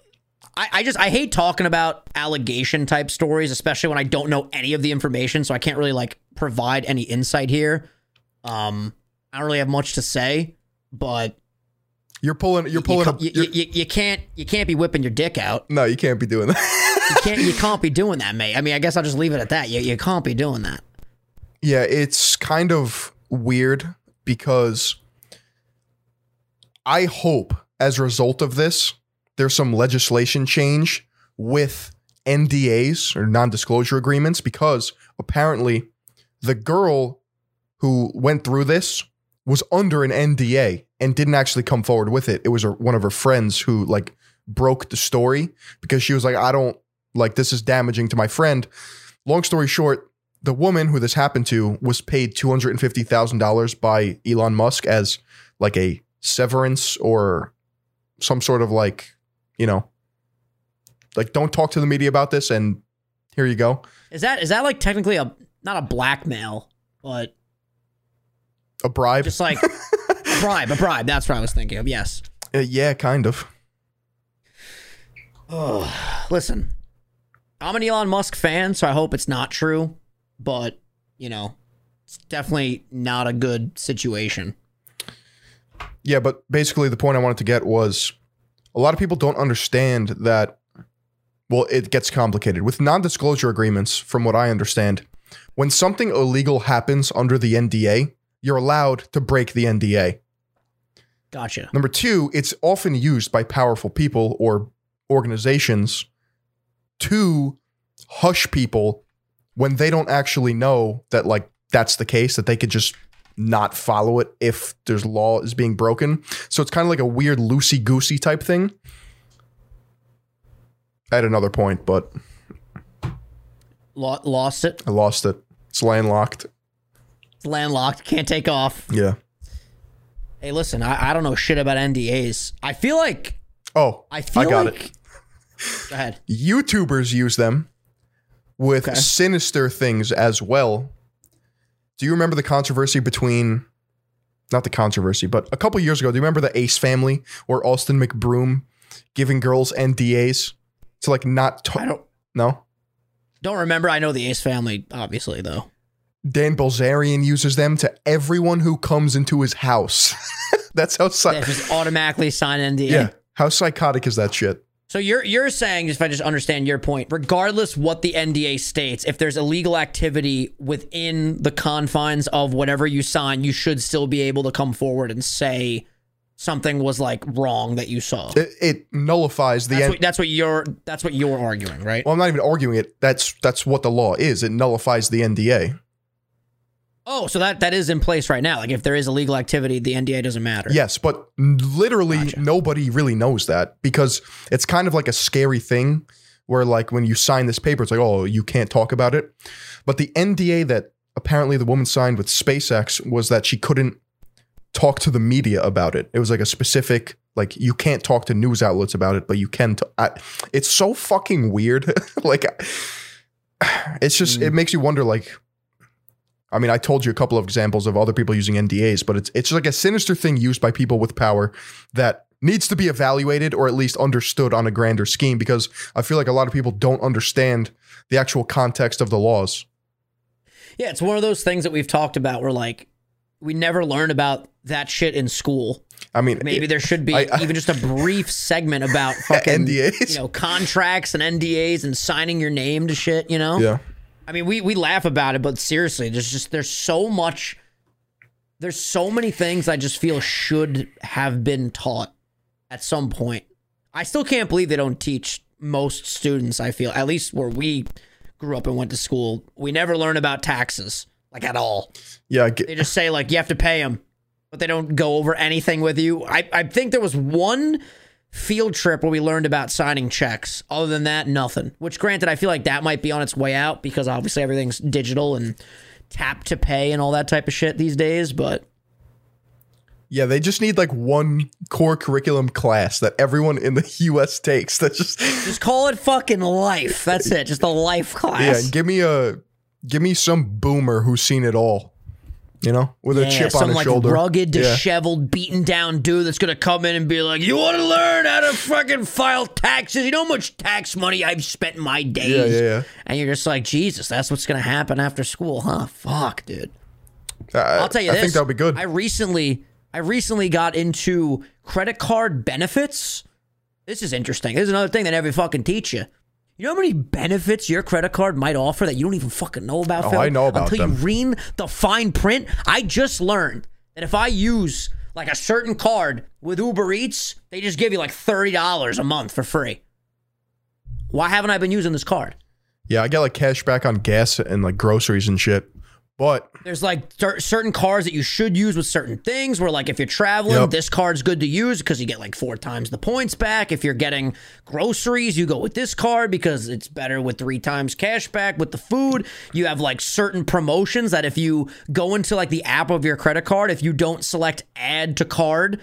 I, I just I hate talking about allegation type stories, especially when I don't know any of the information, so I can't really like provide any insight here. Um, I don't really have much to say, but you're pulling. You're pulling. you, you're- you, you can't you can't be whipping your dick out. no, you can't be doing that. You can't you can't be doing that, mate. I mean, I guess I'll just leave it at that. You you can't be doing that. yeah, it's kind of weird because I hope as a result of this, there's some legislation change with NDAs or non disclosure agreements because apparently the girl who went through this was under an NDA and didn't actually come forward with it. It was her, one of her friends who like broke the story because she was like, I don't like this is damaging to my friend. Long story short, the woman who this happened to was paid $250,000 by Elon Musk as like a severance or some sort of like, you know, like don't talk to the media about this and here you go. Is that is that like technically a not a blackmail, but A bribe. just like a bribe, a bribe. That's what I was thinking of. Yes. Uh, yeah, kind of. Oh, listen, I'm an Elon Musk fan, so I hope it's not true, but you know, it's definitely not a good situation. Yeah, but basically the point I wanted to get was a lot of people don't understand that well, it gets complicated. With non-disclosure agreements, from what I understand, when something illegal happens under the NDA, you're allowed to break the NDA. Gotcha. Number two, it's often used by powerful people or organizations to hush people when they don't actually know that like that's the case, that they could just not follow it if there's law is being broken. So it's kind of like a weird loosey goosey type thing. At another point, but lost it. I lost it. It's landlocked. It's landlocked. Can't take off. Yeah. Hey, listen, I, I don't know shit about NDAs. I feel like Oh, I feel got like. it. Go ahead. YouTubers use them with Okay. sinister things as well. Do you remember the controversy between, not the controversy, but a couple years ago? Do you remember the Ace family or Austin McBroom giving girls NDAs to like not I don't No. don't remember. I know the Ace family, obviously, though. Dan Bilzerian uses them to everyone who comes into his house. That's how They psy- just automatically sign NDA. yeah. How psychotic is that shit? So you're you're saying, if I just understand your point, regardless what the NDA states, if there's illegal activity within the confines of whatever you sign, you should still be able to come forward and say something was like wrong that you saw. It, it nullifies the That's N- what, that's what you're that's what you're arguing, right? Well, I'm not even arguing it. That's that's what the law is. It nullifies the NDA. Oh, so that that is in place right now. Like if there is illegal activity, the NDA doesn't matter. Yes, but literally Gotcha. nobody really knows that because it's kind of like a scary thing where like when you sign this paper, it's like, oh, you can't talk about it. But the NDA that apparently the woman signed with SpaceX was that she couldn't talk to the media about it. It was like a specific like you can't talk to news outlets about it, but you can. T- I, it's so fucking weird. like, it's just it mm. makes you wonder. Like, I mean, I told you a couple of examples of other people using NDAs, but it's it's like a sinister thing used by people with power that needs to be evaluated or at least understood on a grander scheme because I feel like a lot of people don't understand the actual context of the laws. Yeah, it's one of those things that we've talked about where like we never learn about that shit in school. I mean, Maybe it- there should be I- I- even just a brief segment about fucking NDAs. you know, contracts and NDAs and signing your name to shit, you know? yeah. I mean, we we laugh about it, but seriously, there's just there's so much there's so many things I just feel should have been taught at some point. I still can't believe they don't teach most students, I feel, at least where we grew up and went to school. We never learn about taxes, like at all. Yeah. Get- They just say like you have to pay them, but they don't go over anything with you. I, I think there was one field trip where we learned about signing checks. Other than that, nothing. Which granted, I feel like that might be on its way out because obviously everything's digital and tap to pay and all that type of shit these days. But yeah. They just need like one core curriculum class that everyone in the US takes. That just, just call it fucking life. That's it. Just a life class. yeah. Give me a, give me some boomer who's seen it all, you know, with a chip on his like shoulder. rugged, Yeah. disheveled, beaten down dude that's gonna come in and be like, "You want to learn how to fucking file taxes? You know how much tax money I've spent in my days." Yeah, yeah, yeah. And you're just like, Jesus, that's what's gonna happen after school, huh? Fuck, dude. I, I'll tell you I this. think that'll be good. I recently, I recently got into credit card benefits. This is interesting. This is another thing that never fucking teach you. You know how many benefits your credit card might offer that you don't even fucking know about? Oh, Phil? I know about until them. you read the fine print. I just learned that if I use like a certain card with Uber Eats, they just give you like thirty dollars a month for free. Why haven't I been using this card? yeah. I get like cash back on gas and like groceries and shit. But There's like cer- certain cars that you should use with certain things. Where like if you're traveling, Yep. this card's good to use because you get like four times the points back. If you're getting groceries, you go with this card because it's better with three times cash back. With the food, you have like certain promotions that if you go into like the app of your credit card, if you don't select add to card,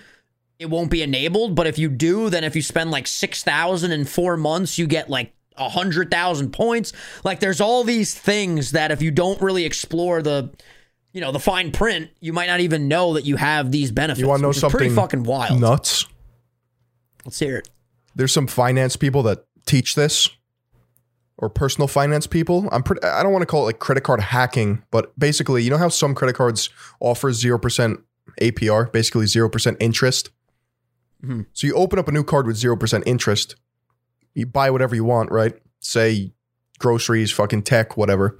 it won't be enabled. But if you do, then if you spend like six thousand in four months, you get like a hundred thousand points. Like there's all these things that if you don't really explore the you know the fine print, you might not even know that you have these benefits. you want to know something pretty fucking wild. nuts? Let's hear it. there's some finance people that teach this or personal finance people. I'm pretty I don't want to call it like credit card hacking, but basically, you know how some credit cards offer 0% APR, basically 0% interest. Mhm. So you open up a new card with 0% interest. You buy whatever you want, right? Say groceries, fucking tech, whatever.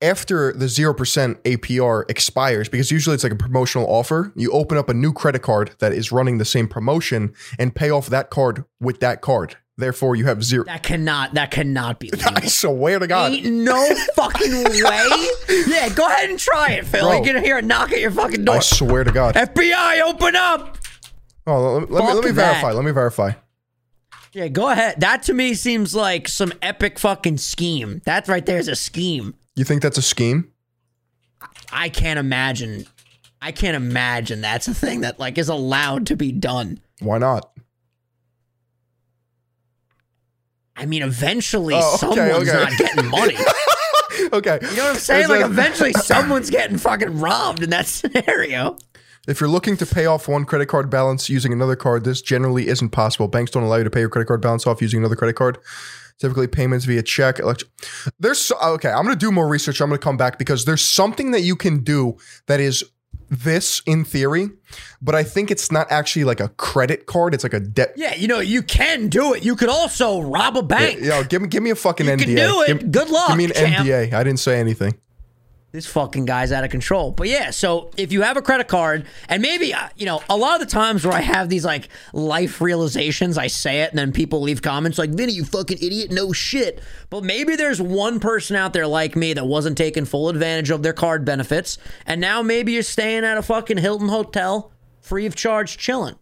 After the 0% APR expires, because usually it's like a promotional offer, you open up a new credit card that is running the same promotion and pay off that card with that card. Therefore, you have zero. That cannot that cannot be legal. I swear to God. Ain't no fucking way. Yeah, go ahead and try it, Phil. Bro. You're gonna hear a knock at your fucking door. I swear to God. FBI, open up. Oh, let, let me, Fuck let me that. verify. Let me verify. Yeah, go ahead. That to me seems like some epic fucking scheme. That right there is a scheme. You think that's a scheme? I can't imagine. I can't imagine that's a thing that like is allowed to be done. Why not? I mean, eventually Oh, okay, someone's okay. not getting money. okay. You know what I'm saying? Like that- eventually someone's getting fucking robbed in that scenario. If you're looking to pay off one credit card balance using another card, this generally isn't possible. Banks don't allow you to pay your credit card balance off using another credit card. Typically, payments via check. Elect- there's so- okay. I'm going to do more research. I'm going to come back because there's something that you can do that is this in theory, but I think it's not actually like a credit card. It's like a debt. Yeah, you know, you can do it. You could also rob a bank. Yo, give me give me a fucking NDA. You NDA. can do it. Give, Good luck, Give me an champ. NDA. I didn't say anything. This fucking guy's out of control. But yeah, so if you have a credit card, and maybe, uh, you know, a lot of the times where I have these like life realizations, I say it, and then people leave comments like, Vinny, you fucking idiot, no shit. But maybe there's one person out there like me that wasn't taking full advantage of their card benefits, and now maybe you're staying at a fucking Hilton hotel free of charge chilling.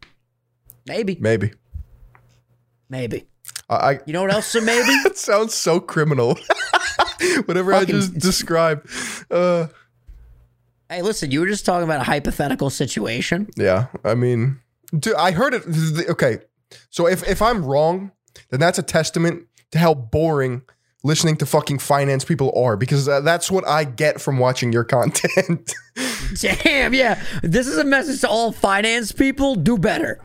Maybe. Maybe. Maybe. I, I You know what else maybe? That sounds so criminal. Whatever I Fucking- just described. Uh, hey, listen, you were just talking about a hypothetical situation. yeah, I mean, dude, I heard it. Okay, so if if I'm wrong, then that's a testament to how boring listening to fucking finance people are because that's what I get from watching your content. Damn, yeah. This is a message to all finance people. Do better.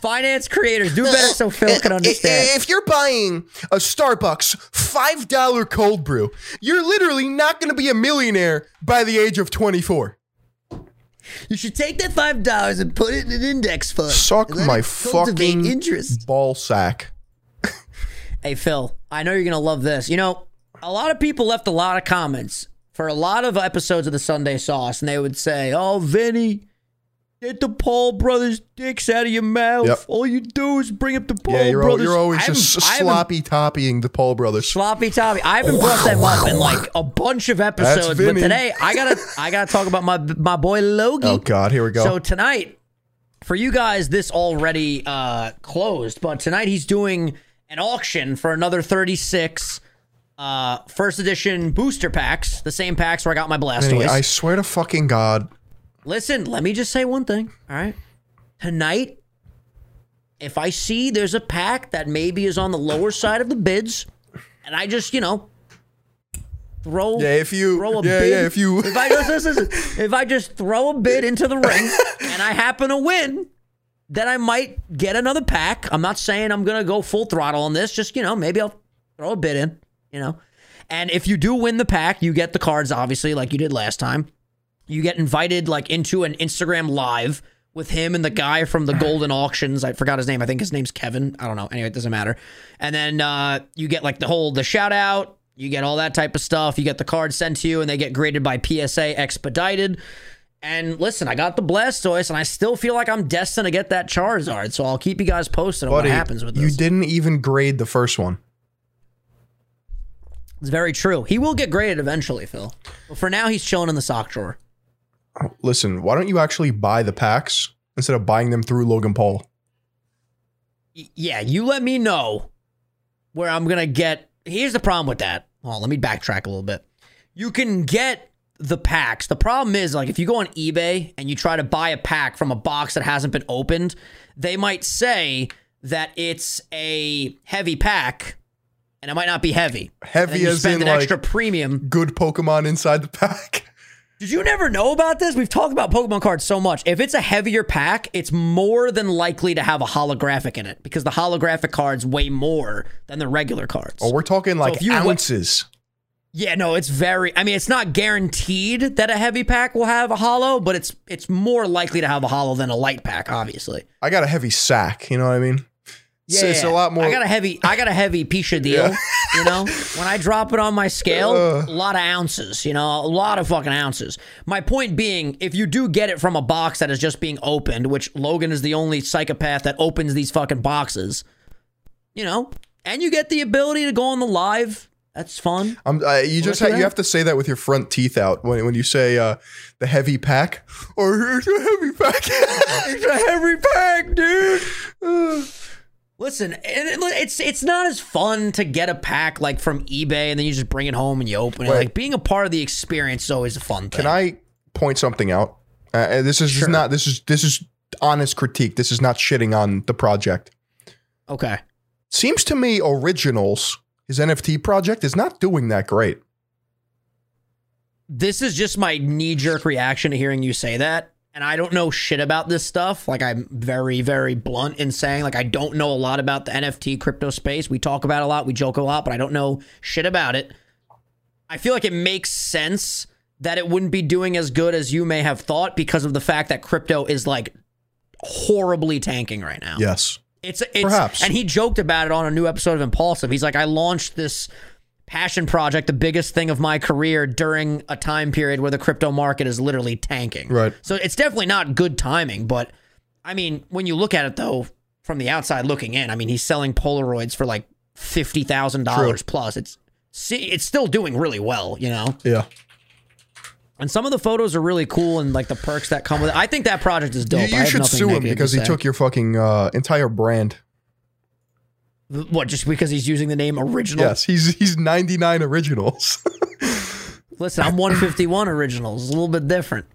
Finance creators, do uh, better so Phil uh, can uh, understand. If you're buying a Starbucks $5 cold brew, you're literally not going to be a millionaire by the age of 24. You should take that five dollars and put it in an index fund. Suck my fucking interest. ball sack. Hey Phil, I know you're gonna love this. You know, a lot of people left a lot of comments for a lot of episodes of the Sunday Sauce, and they would say, "Oh, Vinny, get the Paul brothers' dicks out of your mouth. Yep. All you do is bring up the Paul Yeah, you're, brothers." you're always just haven't- I haven't- sloppy toppying the Paul brothers. Sloppy Toppy. I haven't brought them up in like a bunch of episodes, but today I gotta I gotta talk about my my boy Logie. Oh, God, here we go. So tonight, for you guys, this already uh, closed, but tonight he's doing an auction for another 36 uh, first edition booster packs, the same packs where I got my Vinny, Blastoise. I swear to fucking God. Listen, let me just say one thing. All right. Tonight, if I see there's a pack that maybe is on the lower side of the bids, and I just, you know, throw Yeah, if you. throw a yeah, bid. yeah, if you. if I just listen, listen, if I just throw a bid into the ring and I happen to win, then I might get another pack. I'm not saying I'm gonna go full throttle on this. Just you know, maybe I'll throw a bid in. You know, and if you do win the pack, you get the cards obviously like you did last time. You get invited like into an Instagram live with him and the guy from the Goldin Auctions. I forgot his name. I think his name's Kevin. I don't know. Anyway, it doesn't matter. And then uh, you get like the whole the shout out. You get all that type of stuff. You get the card sent to you, and they get graded by PSA expedited. And listen, I got the Blastoise, and I still feel like I'm destined to get that Charizard. So I'll keep you guys posted on Buddy, what happens with you didn't even grade the first one. It's very true. He will get graded eventually, Phil. But for now, he's chilling in the sock drawer. Listen, why don't you actually buy the packs instead of buying them through Logan Paul? Yeah, you let me know where I'm gonna get. Here's the problem with that. Oh, let me backtrack a little bit. You can get the packs. The problem is, like, if you go on eBay and you try to buy a pack from a box that hasn't been opened, they might say that it's a heavy pack, and it might not be heavy. Heavy as in an like extra premium. good Pokemon inside the pack. Did you never know about this? We've talked about Pokemon cards so much. If it's a heavier pack, it's more than likely to have a holographic in it because the holographic cards weigh more than the regular cards. Oh, we're talking like wa- ounces. Yeah, no, it's very. I mean, it's not guaranteed that a heavy pack will have a hollow, but it's it's more likely to have a hollow than a light pack, obviously. I got a heavy sack. You know what I mean? It's, it's a lot more. I got a heavy. I got a heavy Pisha deal. You know, when I drop it on my scale, a lot of ounces. You know, a lot of fucking ounces. My point being, if you do get it from a box that is just being opened, which Logan is the only psychopath that opens these fucking boxes, you know, and you get the ability to go on the live. That's fun. I'm, uh, you just ha- you have to say that with your front teeth out when, when you say uh, the heavy pack or here's a heavy pack. It's a heavy pack, dude. Listen, and it's it's not as fun to get a pack like from eBay and then you just bring it home and you open it. Wait. Like being a part of the experience is always a fun thing. Can I point something out? Uh, this is Sure. not this is this is honest critique. This is not shitting on the project. Okay. Seems to me originals his NFT project is not doing that great. This is just my knee jerk reaction to hearing you say that. And I don't know shit about this stuff. Like I'm very, very blunt in saying like I don't know a lot about the NFT crypto space. We talk about it a lot, we joke a lot, but I don't know shit about it. I feel like it makes sense that it wouldn't be doing as good as you may have thought because of the fact that crypto is like horribly tanking right now. Yes. It's, it's Perhaps. and he joked about it on a new episode of Impulsive. He's like, I launched this passion project, the biggest thing of my career during a time period where the crypto market is literally tanking. Right. So it's definitely not good timing, but I mean, when you look at it though, from the outside looking in, I mean, he's selling Polaroids for like fifty thousand dollars plus. It's see, it's still doing really well, you know. Yeah. And some of the photos are really cool, and like the perks that come with it. I think that project is dope. You, I you should sue him because he say. took your fucking uh, entire brand. What just because he's using the name original. Yes, he's he's 99 originals. Listen, I'm 151 originals. It's a little bit different.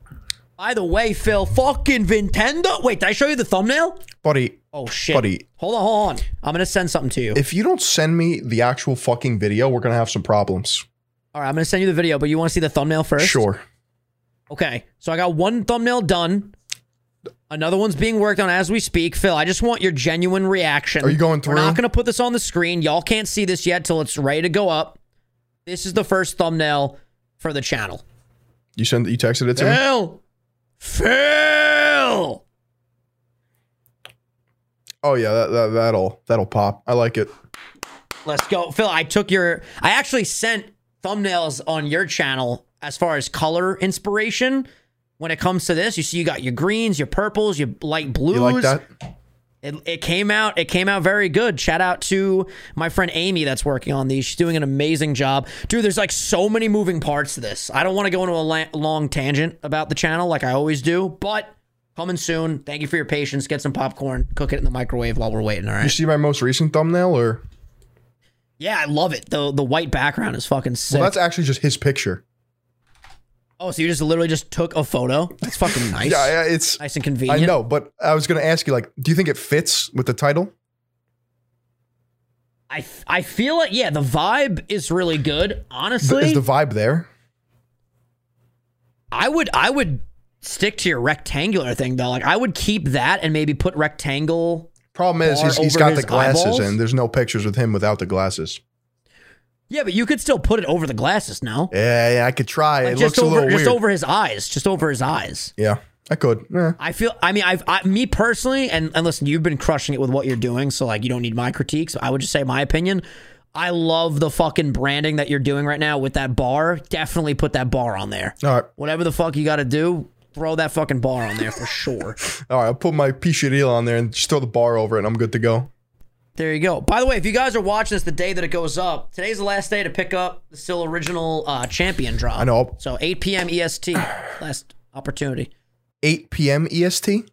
By the way, Phil, fucking Nintendo. Wait, did I show you the thumbnail? Buddy, Oh shit. Buddy. Hold on, hold on. I'm gonna send something to you. if you don't send me the actual fucking video, we're gonna have some problems. All right, I'm gonna send you the video, but you want to see the thumbnail first? Sure. Okay, so I got one thumbnail done. Another one's being worked on as we speak. Phil, I just want your genuine reaction. Are you going through? We're not going to put this on the screen. Y'all can't see this yet till it's ready to go up. This is the first thumbnail for the channel. You sent you texted it to me. Phil! Phil! Oh yeah, that, that that'll that'll pop. I like it. Let's go. Phil, I took your. I actually sent thumbnails on your channel as far as color inspiration. When it comes to this, you see you got your greens, your purples, your light blues. You like that? It, it came out. It came out very good. Shout out to my friend Amy that's working on these. She's doing an amazing job, dude. There's like so many moving parts to this. I don't want to go into a la- long tangent about the channel like I always do, but coming soon. Thank you for your patience. Get some popcorn, cook it in the microwave while we're waiting. All You see my most recent thumbnail, or Yeah, I love it. the The white background is fucking sick. well, that's actually just his picture. Oh, so you just literally just took a photo? That's fucking nice. Yeah, yeah, it's. nice and convenient. I know, but I was gonna ask you, like, do you think it fits with the title? I I feel it. Yeah, the vibe is really good. Honestly, Is the vibe there? I would I would stick to your rectangular thing though. Like I would keep that and maybe put rectangle. Problem is, he's, he's got the glasses, eyeballs? and there's no pictures with him without the glasses. Yeah, but you could still put it over the glasses now. Yeah, yeah, I could try. Like it just looks a over little just weird. over his eyes. Just over his eyes. Yeah, I could. Yeah. I feel. I mean, I've I, me personally, and and listen, you've been crushing it with what you're doing, so like you don't need my critiques. I would just say my opinion. I love the fucking branding that you're doing right now with that bar. Definitely put that bar on there. All right, Whatever the fuck you got to do, throw that fucking bar on there for sure. all right. I'll put my pichadillo on there and just throw the bar over it, and I'm good to go. There you go. By the way, if you guys are watching this the day that it goes up, today's the last day to pick up the still original uh, champion drop. I know. So 8 p.m. EST, last opportunity. 8 p.m. EST.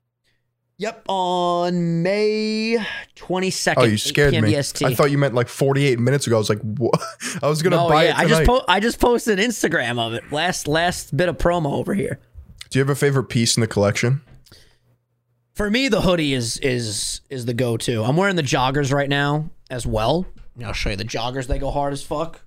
Yep, on May 22nd. Oh, you 8 scared me. EST. I thought you meant like 48 minutes ago. I was like, what? I was gonna No, buy yeah, it I just po- I just posted an Instagram of it. Last last bit of promo over here. Do you have a favorite piece in the collection? For me, the hoodie is is is the go to. I'm wearing the joggers right now as well. I'll show you the joggers. They go hard as fuck.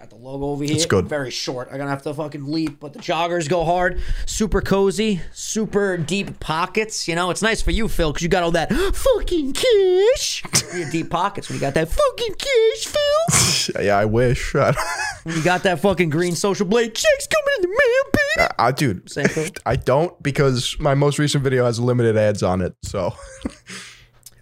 Got the logo over here. It's good. Very short. I'm gonna have to fucking leap, but the joggers go hard. Super cozy. Super deep pockets. You know, it's nice for you, Phil, because you got all that fucking cash. Your deep pockets when you got that fucking cash, Phil. Yeah, I wish. I, When you got that fucking green social blade checks coming in the mail, baby. I, dude, Same thing. I don't because my most recent video has limited ads on it. So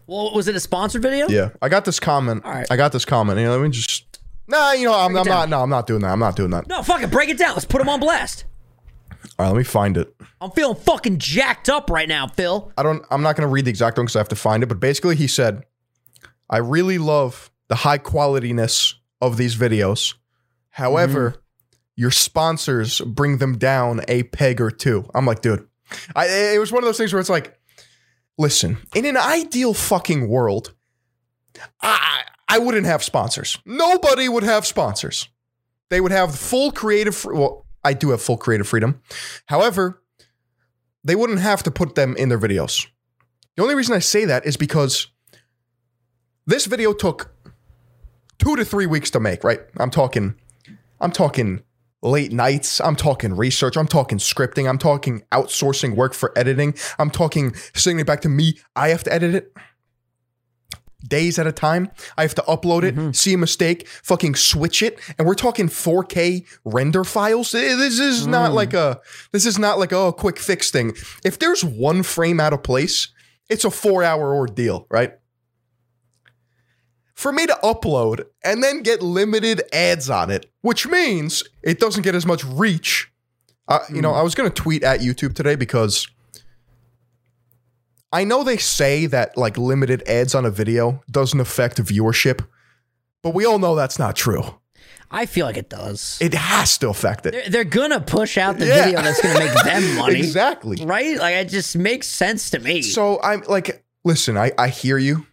Well, was it a sponsored video? yeah, I got this comment. All right. I got this comment. You know, let me just. Nah, you know, I'm, I'm not. No, I'm not doing that. I'm not doing that. No, fuck it. Break it down. Let's put them on blast. All right, let me find it. I'm feeling fucking jacked up right now, Phil. I don't. I'm not going to read the exact one because I have to find it. But basically, he said, "I really love the high qualityness of these videos. However, Mm-hmm. your sponsors bring them down a peg or two. I'm like, dude, I, it was one of those things where it's like, listen, in an ideal fucking world, I I wouldn't have sponsors. Nobody would have sponsors. They would have full creative. fr- Well, I do have full creative freedom. However, they wouldn't have to put them in their videos. The only reason I say that is because this video took two to three weeks to make, right? I'm talking, I'm talking late nights. I'm talking research. I'm talking scripting. I'm talking outsourcing work for editing. I'm talking sending it back to me. I have to edit it days at a time. I have to upload it, see a mistake, fucking switch it, and we're talking 4K render files. Eh, This is not like a this is not like oh, a quick fix thing. If there's one frame out of place, it's a 4-hour ordeal, right? For me to upload and then get limited ads on it, which means it doesn't get as much reach. Uh, you know, I was going to tweet at YouTube today because I know they say that like limited ads on a video doesn't affect viewership, but we all know that's not true. I feel like it does. It has to affect it. They're, they're gonna push out the Yeah. video that's gonna make them money, Exactly. right? Like it just makes sense to me. So I'm like, listen, I, I hear you,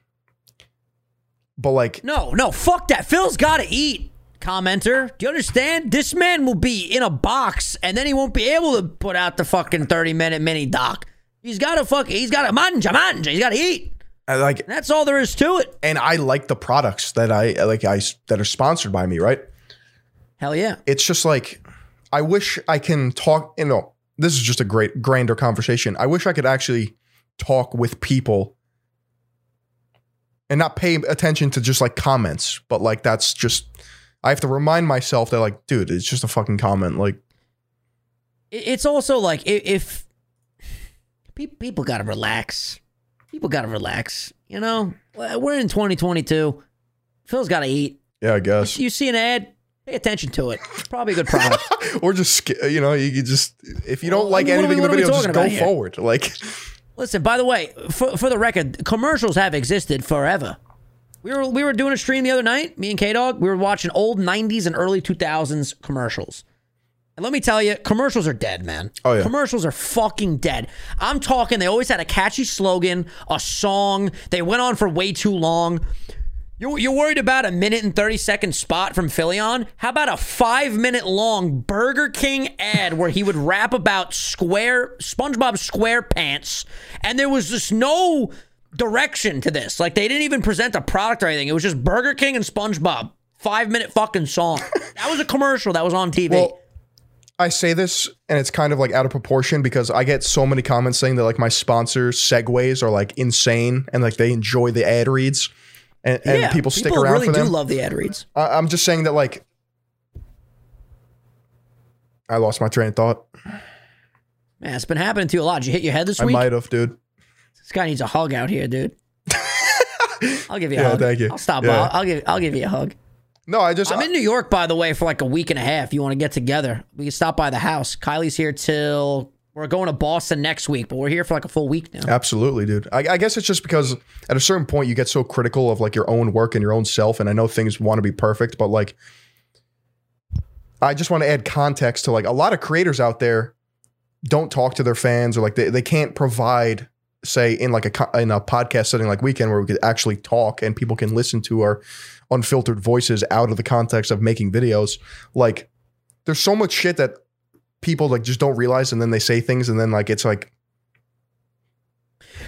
but like, no, no, fuck that. Phil's gotta eat. Commenter, do you understand? This man will be in a box, and then he won't be able to put out the fucking thirty minute mini doc. He's gotta fuck. He's gotta manja manja. He's gotta eat. I like, That's all there is to it. and I like the products that I like, I that are sponsored by me, right? Hell yeah. It's just like, I wish I can talk. You know, this is just a great grander conversation. I wish I could actually talk with people and not pay attention to just like comments, but like that's just I have to remind myself that like, dude, it's just a fucking comment. Like, It's also like if, people got to relax. People got to relax. You know, we're in 2022. Phil's got to eat. yeah, I guess, You see an ad, pay attention to it. It's probably a good product. or just you know, you could just if you don't Well, like are we- anything in the video, just go here? forward. Like, Listen, by the way, for, for the record, commercials have existed forever. We were we were doing a stream the other night, me and K Dog. We were watching old '90s and early 2000s commercials. And let me tell you, commercials are dead, man. Oh, yeah. Commercials are fucking dead. I'm talking. They always had a catchy slogan, a song. They went on for way too long. You're, you're worried about a minute and 30 second spot from Philion? How about a five minute long Burger King ad where he would rap about square, SpongeBob SquarePants, and there was just no direction to this. Like they didn't even present a product or anything. It was just Burger King and SpongeBob. Five minute fucking song. That was a commercial that was on TV. Well, I say this and it's kind of like out of proportion because I get so many comments saying that like my sponsor segues are like insane and like they enjoy the ad reads and, and yeah, people stick around really for them. do love the ad reads. I, I'm just saying that like I lost my train of thought. Man, it's been happening to you a lot. Did you hit your head this I week? might have, dude. This guy needs a hug out here, dude. I'll give you a Yeah, hug. thank you. I'll stop Yeah. by. I'll give I'll give you a hug. No, I just I'm in New York, by the way, for like a week and a half. You want to get together? We can stop by the house. Kylie's here till we're going to Boston next week, but we're here for like a full week now. Absolutely, dude. I, I guess it's just because at a certain point you get so critical of like your own work and your own self, and I know things want to be perfect, but like I just want to add context to like a lot of creators out there don't talk to their fans or like they, they can't provide say in like a in a podcast setting like weekend where we could actually talk and people can listen to our unfiltered voices out of the context of making videos like there's so much shit that people like just don't realize and then they say things and then like it's like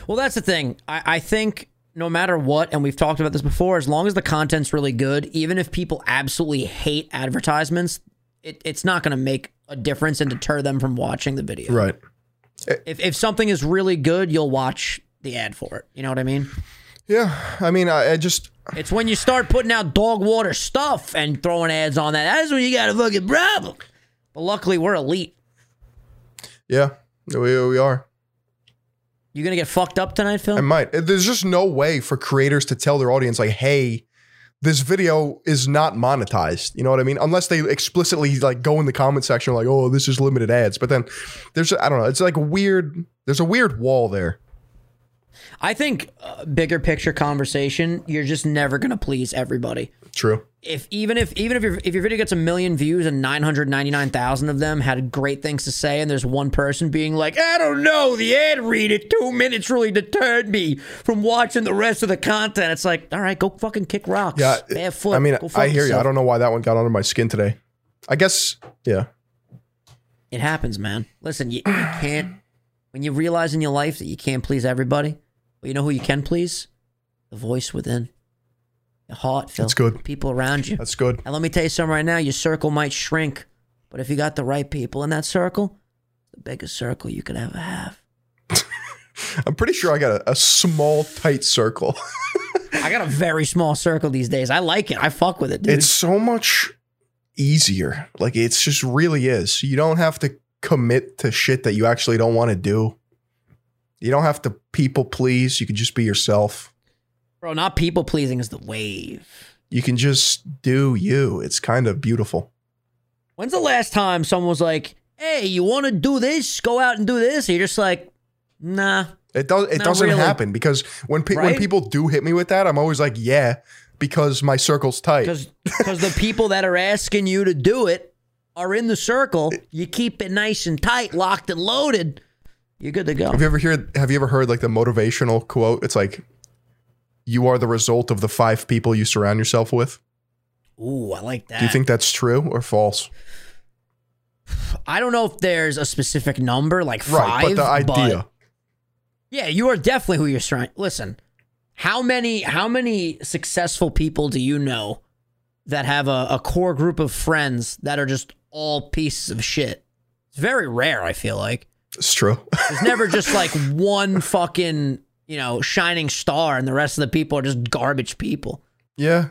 Well, that's the thing. I, I think no matter what, and we've talked about this before, as long as the content's really good, even if people absolutely hate advertisements, it, it's not going to make a difference and deter them from watching the video. right If, if something is really good, you'll watch the ad for it. You know what I mean? Yeah, I mean, I, I just It's when you start putting out dog water stuff and throwing ads on that. That's when you got a fucking problem. But luckily, we're elite. yeah, we, we are. You gonna get fucked up tonight, Phil? I might. There's just no way for creators to tell their audience like, "Hey, this video is not monetized." You know what I mean? Unless they explicitly like go in the comment section like, "Oh, this is limited ads." But then there's I don't know. It's like a weird. There's a weird wall there. I think uh, bigger picture conversation. You're just never gonna please everybody. True. If even if even if your if your video gets a million views and nine hundred ninety nine thousand of them had great things to say, and there's one person being like, I don't know, the ad read at two minutes really deterred me from watching the rest of the content. It's like, all right, go fucking kick rocks. Yeah. Bad foot. I mean, I hear you. I don't know why that one got under my skin today. I guess. Yeah. It happens, man. Listen, you, you can't when you realize in your life that you can't please everybody. Well, you know who you can please? The voice within. The heart, Phil. That's good. People around you. That's good. And let me tell you something right now, your circle might shrink, but if you got the right people in that circle, the biggest circle you could ever have. I'm pretty sure I got a, a small, tight circle. I got a very small circle these days. I like it. I fuck with it, dude. it's so much easier. Like it's just really is. You don't have to commit to shit that you actually don't want to do. You don't have to people please. You can just be yourself. Bro, not people pleasing is the wave. You can just do you. It's kind of beautiful. When's the last time someone was like, hey, you want to do this? Go out and do this? And you're just like, nah. It does. It doesn't really. happen because when pe- when people do hit me with that, I'm always like, yeah, because my circle's tight. Because the people that are asking you to do it are in the circle. You keep it nice and tight, locked and loaded. You're good to go. Have you ever heard? Have you ever heard like the motivational quote? It's like, you are the result of the five people you surround yourself with. Ooh, I like that. Do you think that's true or false? I don't know if there's a specific number, like Right, five. but the idea. yeah, you are definitely who you're trying. Listen, how many how many successful people do you know that have a, a core group of friends that are just all pieces of shit? It's very rare, I feel like. It's true. There's never just like one fucking, you know, shining star and the rest of the people are just garbage people. yeah.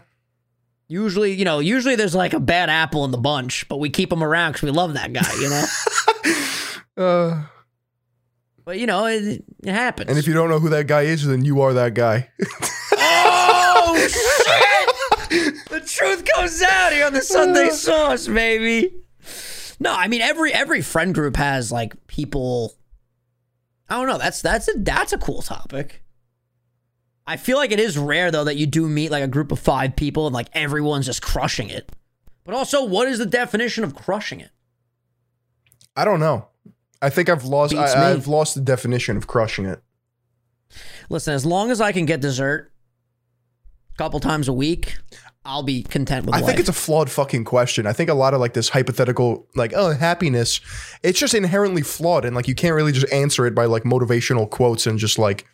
Usually, you know, usually there's like a bad apple in the bunch, but we keep him around because we love that guy, you know? Uh, but, you know, it, it happens. and if you don't know who that guy is, then you are that guy. oh, shit! the truth comes out here on the Sunday Sauce, baby. No, I mean every every friend group has like people. I don't know. That's that's a that's a cool topic. I feel like it is rare though that you do meet like a group of five people and like everyone's just crushing it. But also, what is the definition of crushing it? I don't know. I think I've lost. I. I've lost the definition of crushing it. Listen, as long as I can get dessert a couple times a week, I'll be content with that. I life. think it's a flawed fucking question. I think a lot of like this hypothetical, like, oh, happiness, it's just inherently flawed. And like, you can't really just answer it by like motivational quotes and just like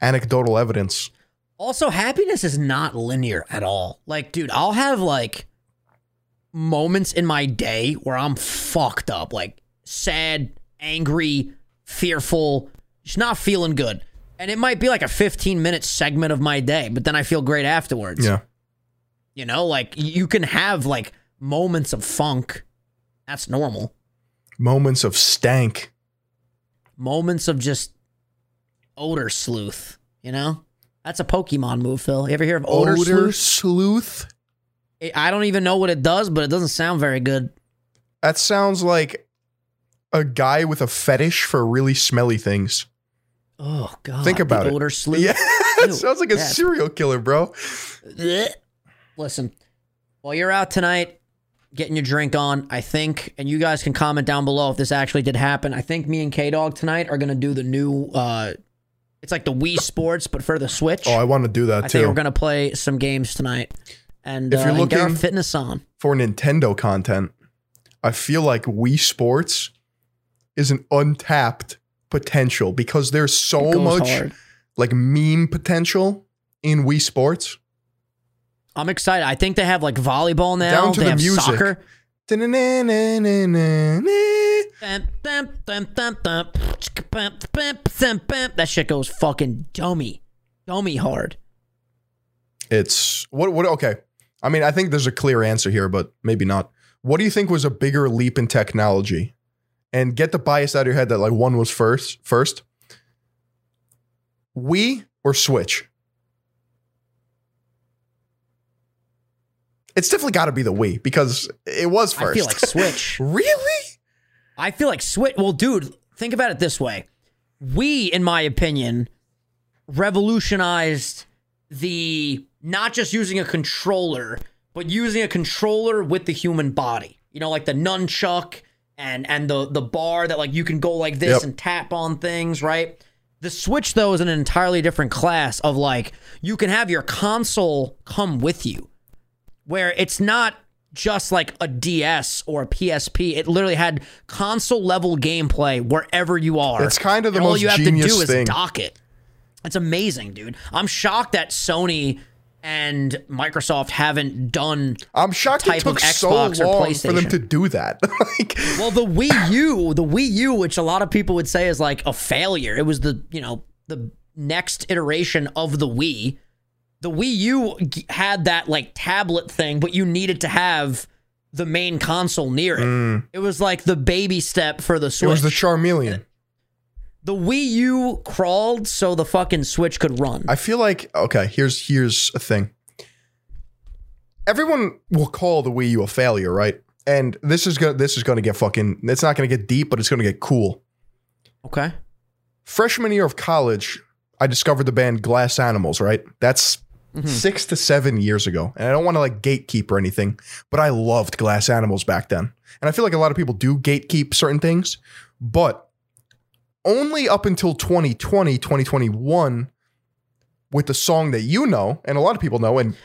anecdotal evidence. Also, happiness is not linear at all. Like, dude, I'll have like moments in my day where I'm fucked up, like sad, angry, fearful, just not feeling good. And it might be like a 15 minute segment of my day, but then I feel great afterwards. Yeah. You know, like you can have like moments of funk. That's normal. Moments of stank. Moments of just odor sleuth, you know? That's a Pokemon move, Phil. You ever hear of odor, Odor, sleuth? sleuth. I don't even know what it does, but it doesn't sound very good. That sounds like a guy with a fetish for really smelly things. Oh god. Think about the it. Odor sleuth. Yeah. It sounds like a that's- serial killer, bro. Listen, while you're out tonight getting your drink on, I think, and you guys can comment down below if this actually did happen. I think me and K Dog tonight are gonna do the new. uh It's like the Wii Sports, but for the Switch. Oh, I want to do that I too. think we're gonna play some games tonight, and, If uh, you're and get our fitness on. for Nintendo content, I feel like Wii Sports is an untapped potential because there's so much hard. like meme potential in Wii Sports. I'm excited. I think they have like volleyball now. Down to they the have music. soccer. That shit goes fucking dummy, dummy hard. It's what what okay. I mean, I think there's a clear answer here, but maybe not. What do you think was a bigger leap in technology? And get the bias out of your head that like one was first first. we or Switch? It's definitely got to be the Wii because it was first. I feel like Switch. really? I feel like Switch. Well, dude, think about it this way: Wii, in my opinion, revolutionized the not just using a controller, but using a controller with the human body. You know, like the nunchuck and and the the bar that like you can go like this Yep. and tap on things, right? The Switch though is an entirely different class of like you can have your console come with you where it's not just like a DS or a PSP. It literally had console level gameplay wherever you are. It's kind of the And all you have to genius do is thing. dock it. It's amazing, dude. I'm shocked that Sony and Microsoft haven't done. I'm shocked Type it of took so Xbox or long for them to do that. like, Well, the Wii U, the Wii U, which a lot of people would say is like a failure. It was the you know the next iteration of the Wii. The Wii U had that like tablet thing, but you needed to have the main console near it. It was like the baby step for the Mm. it was the Charmeleon. the Wii U crawled so the fucking Switch could run. I feel like okay. Here's here's a thing. Everyone will call the Wii U a failure, right? And this is gonna this is gonna get fucking. It's not gonna get deep, but it's gonna get cool. okay. Freshman year of college, I discovered the band Glass Animals. Right, that's Mm-hmm. six to seven years ago, and I don't want to like gatekeep or anything, but I loved Glass Animals back then, and I feel like a lot of people do gatekeep certain things, but only up until 2020, 2021, with the song that you know and a lot of people know, and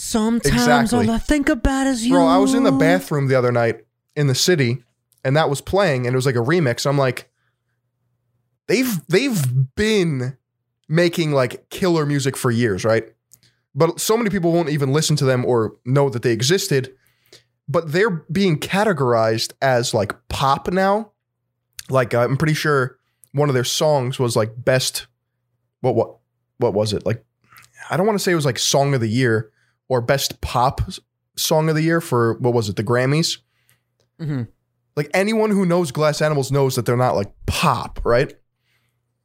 Sometimes Exactly. all I think about is you. Bro, I was in the bathroom the other night in the city, and that was playing, and it was like a remix. I'm like, they've they've been making like killer music for years, right? But so many people won't even listen to them or know that they existed. but they're being categorized as like pop now. Like I'm pretty sure one of their songs was like best. What what what was it like? I don't want to say it was like song of the year or best pop song of the year for what was it the Grammys. hmm Like anyone who knows Glass Animals knows that they're not like pop, right?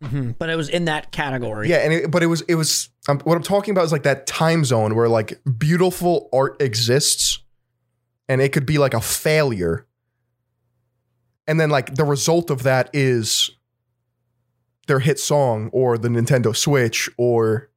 Hmm But it was in that category. Yeah, and it, but it was it was um, what I'm talking about is like that time zone where like beautiful art exists, and it could be like a failure, and then like the result of that is their hit song or the Nintendo Switch or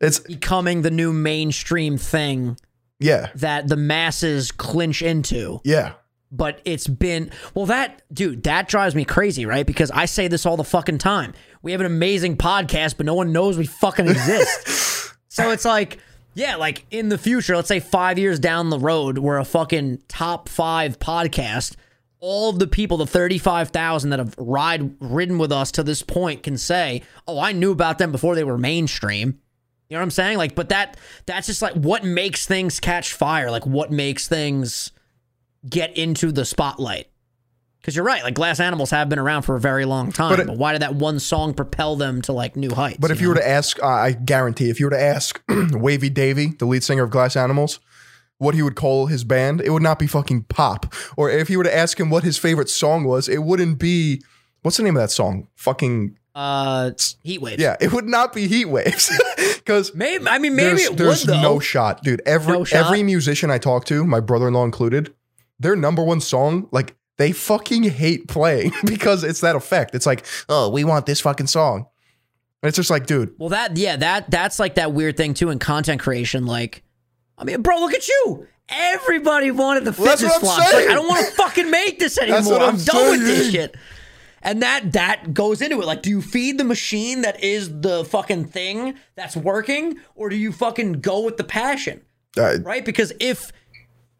it's Becoming the new mainstream thing yeah. that the masses clinch into. yeah. But it's been well that dude that drives me crazy right? Because i say this all the fucking time we have an amazing podcast but no one knows we fucking exist. So it's like yeah like in the future let's say five years down the road we're a fucking top five podcast. All of the people the 35000 that have ride ridden with us to this point can say oh i knew about them before they were mainstream. You know what i'm saying? Like but that that's just like what makes things catch fire like what makes things get into the spotlight. Because you're right, like Glass Animals have been around for a very long time, But but, why did that one song propel them to like new heights? But if you were to ask, uh, I guarantee, if you were to ask Wavy Davy, the lead singer of Glass Animals, what he would call his band, it would not be fucking pop. Or if you were to ask him what his favorite song was, it wouldn't be what's the name of that song? Fucking uh, Heat Waves, yeah, it would not be Heat Waves because maybe I mean maybe there's, it there's would no shot, dude. Every No shot? every musician I talk to, my brother-in-law included, their number one song, like they fucking hate playing because it's that effect. It's like, oh, we want this fucking song. And it's just like, dude, well, that yeah, that that's like that weird thing too in content creation. Like, I mean, bro, look at you. Everybody wanted the Well, fitness what I'm flops. Like. I don't want to fucking make this anymore. I'm, I'm done with this shit. And that that goes into it. Like, do you feed the machine that is the fucking thing that's working, or do you fucking go with the passion? uh, right? Because if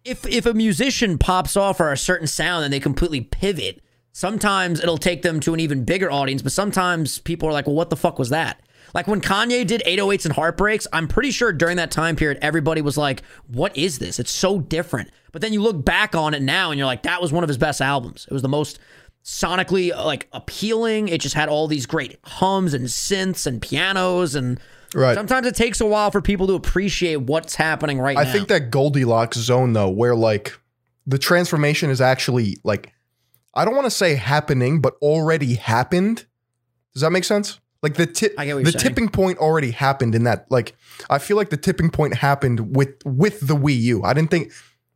if if a musician pops off for a certain sound and they completely pivot, sometimes it'll take them to an even bigger audience. But sometimes people are like, "Well, what the fuck was that?" Like when Kanye did 808s and Heartbreaks, I'm pretty sure during that time period, everybody was like, "What is this? It's so different." But then you look back on it now, and you're like, "That was one of his best albums. It was the most." sonically like appealing it just had all these great hums and synths and pianos and Right. sometimes it takes a while for people to appreciate what's happening right I now I think that Goldilocks zone though, where like the transformation is actually like I don't want to say happening, but already happened. Does that make sense? Like the tip, I get what the saying. tipping point already happened in that. Like I feel like the tipping point happened with with the Wii U. I didn't think.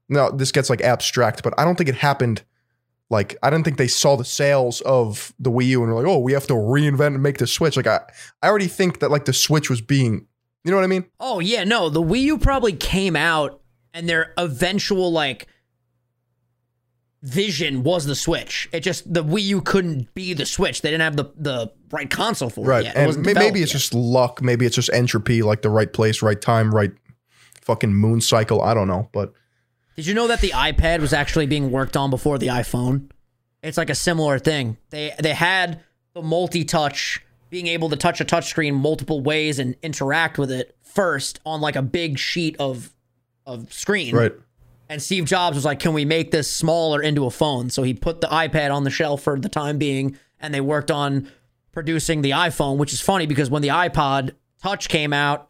No, this gets like abstract, but I don't think it happened. Like I didn't think they saw the sales of the Wii U and were like, oh, we have to reinvent and make the Switch. Like I, I already think that like the Switch was being, you know what I mean? Oh yeah, no, the Wii U probably came out and their eventual like vision was the Switch. It just the Wii U couldn't be the Switch. They didn't have the the right console for Right. it yet. And maybe it's yet. just luck. Maybe it's just entropy, like the right place, right time, right fucking moon cycle. I don't know. But Did you know that the iPad was actually being worked on before the iPhone? It's like a similar thing. They they had the multi-touch, being able to touch a touchscreen multiple ways and interact with it first on like a big sheet of of screen. right. And Steve Jobs was like, "Can we make this smaller into a phone?" So he put the iPad on the shelf for the time being, and they worked on producing the iPhone, which is funny because when the iPod Touch came out,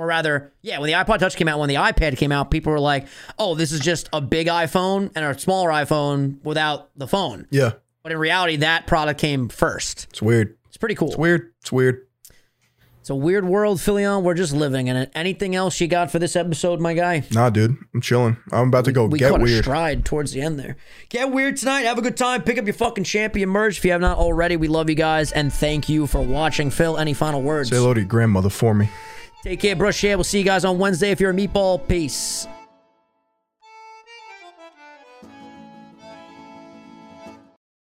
or rather, yeah, when the iPod Touch came out, when the iPad came out, people were like, "Oh, this is just a big iPhone and a smaller iPhone without the phone." Yeah. But in reality, that product came first. It's weird. It's pretty cool. It's weird. It's weird. It's a weird world, Philion. We're just living in it. Anything else you got for this episode, my guy? Nah, dude. I'm chilling. I'm about to go we get caught a weird. stride towards the end there. Get weird tonight. Have a good time. Pick up your fucking champion merch if you have not already. We love you guys and thank you for watching. Phil, any final words? Say hello to your grandmother for me. Take care, brush. Yeah, we'll see you guys on Wednesday if you're a meatball. Peace.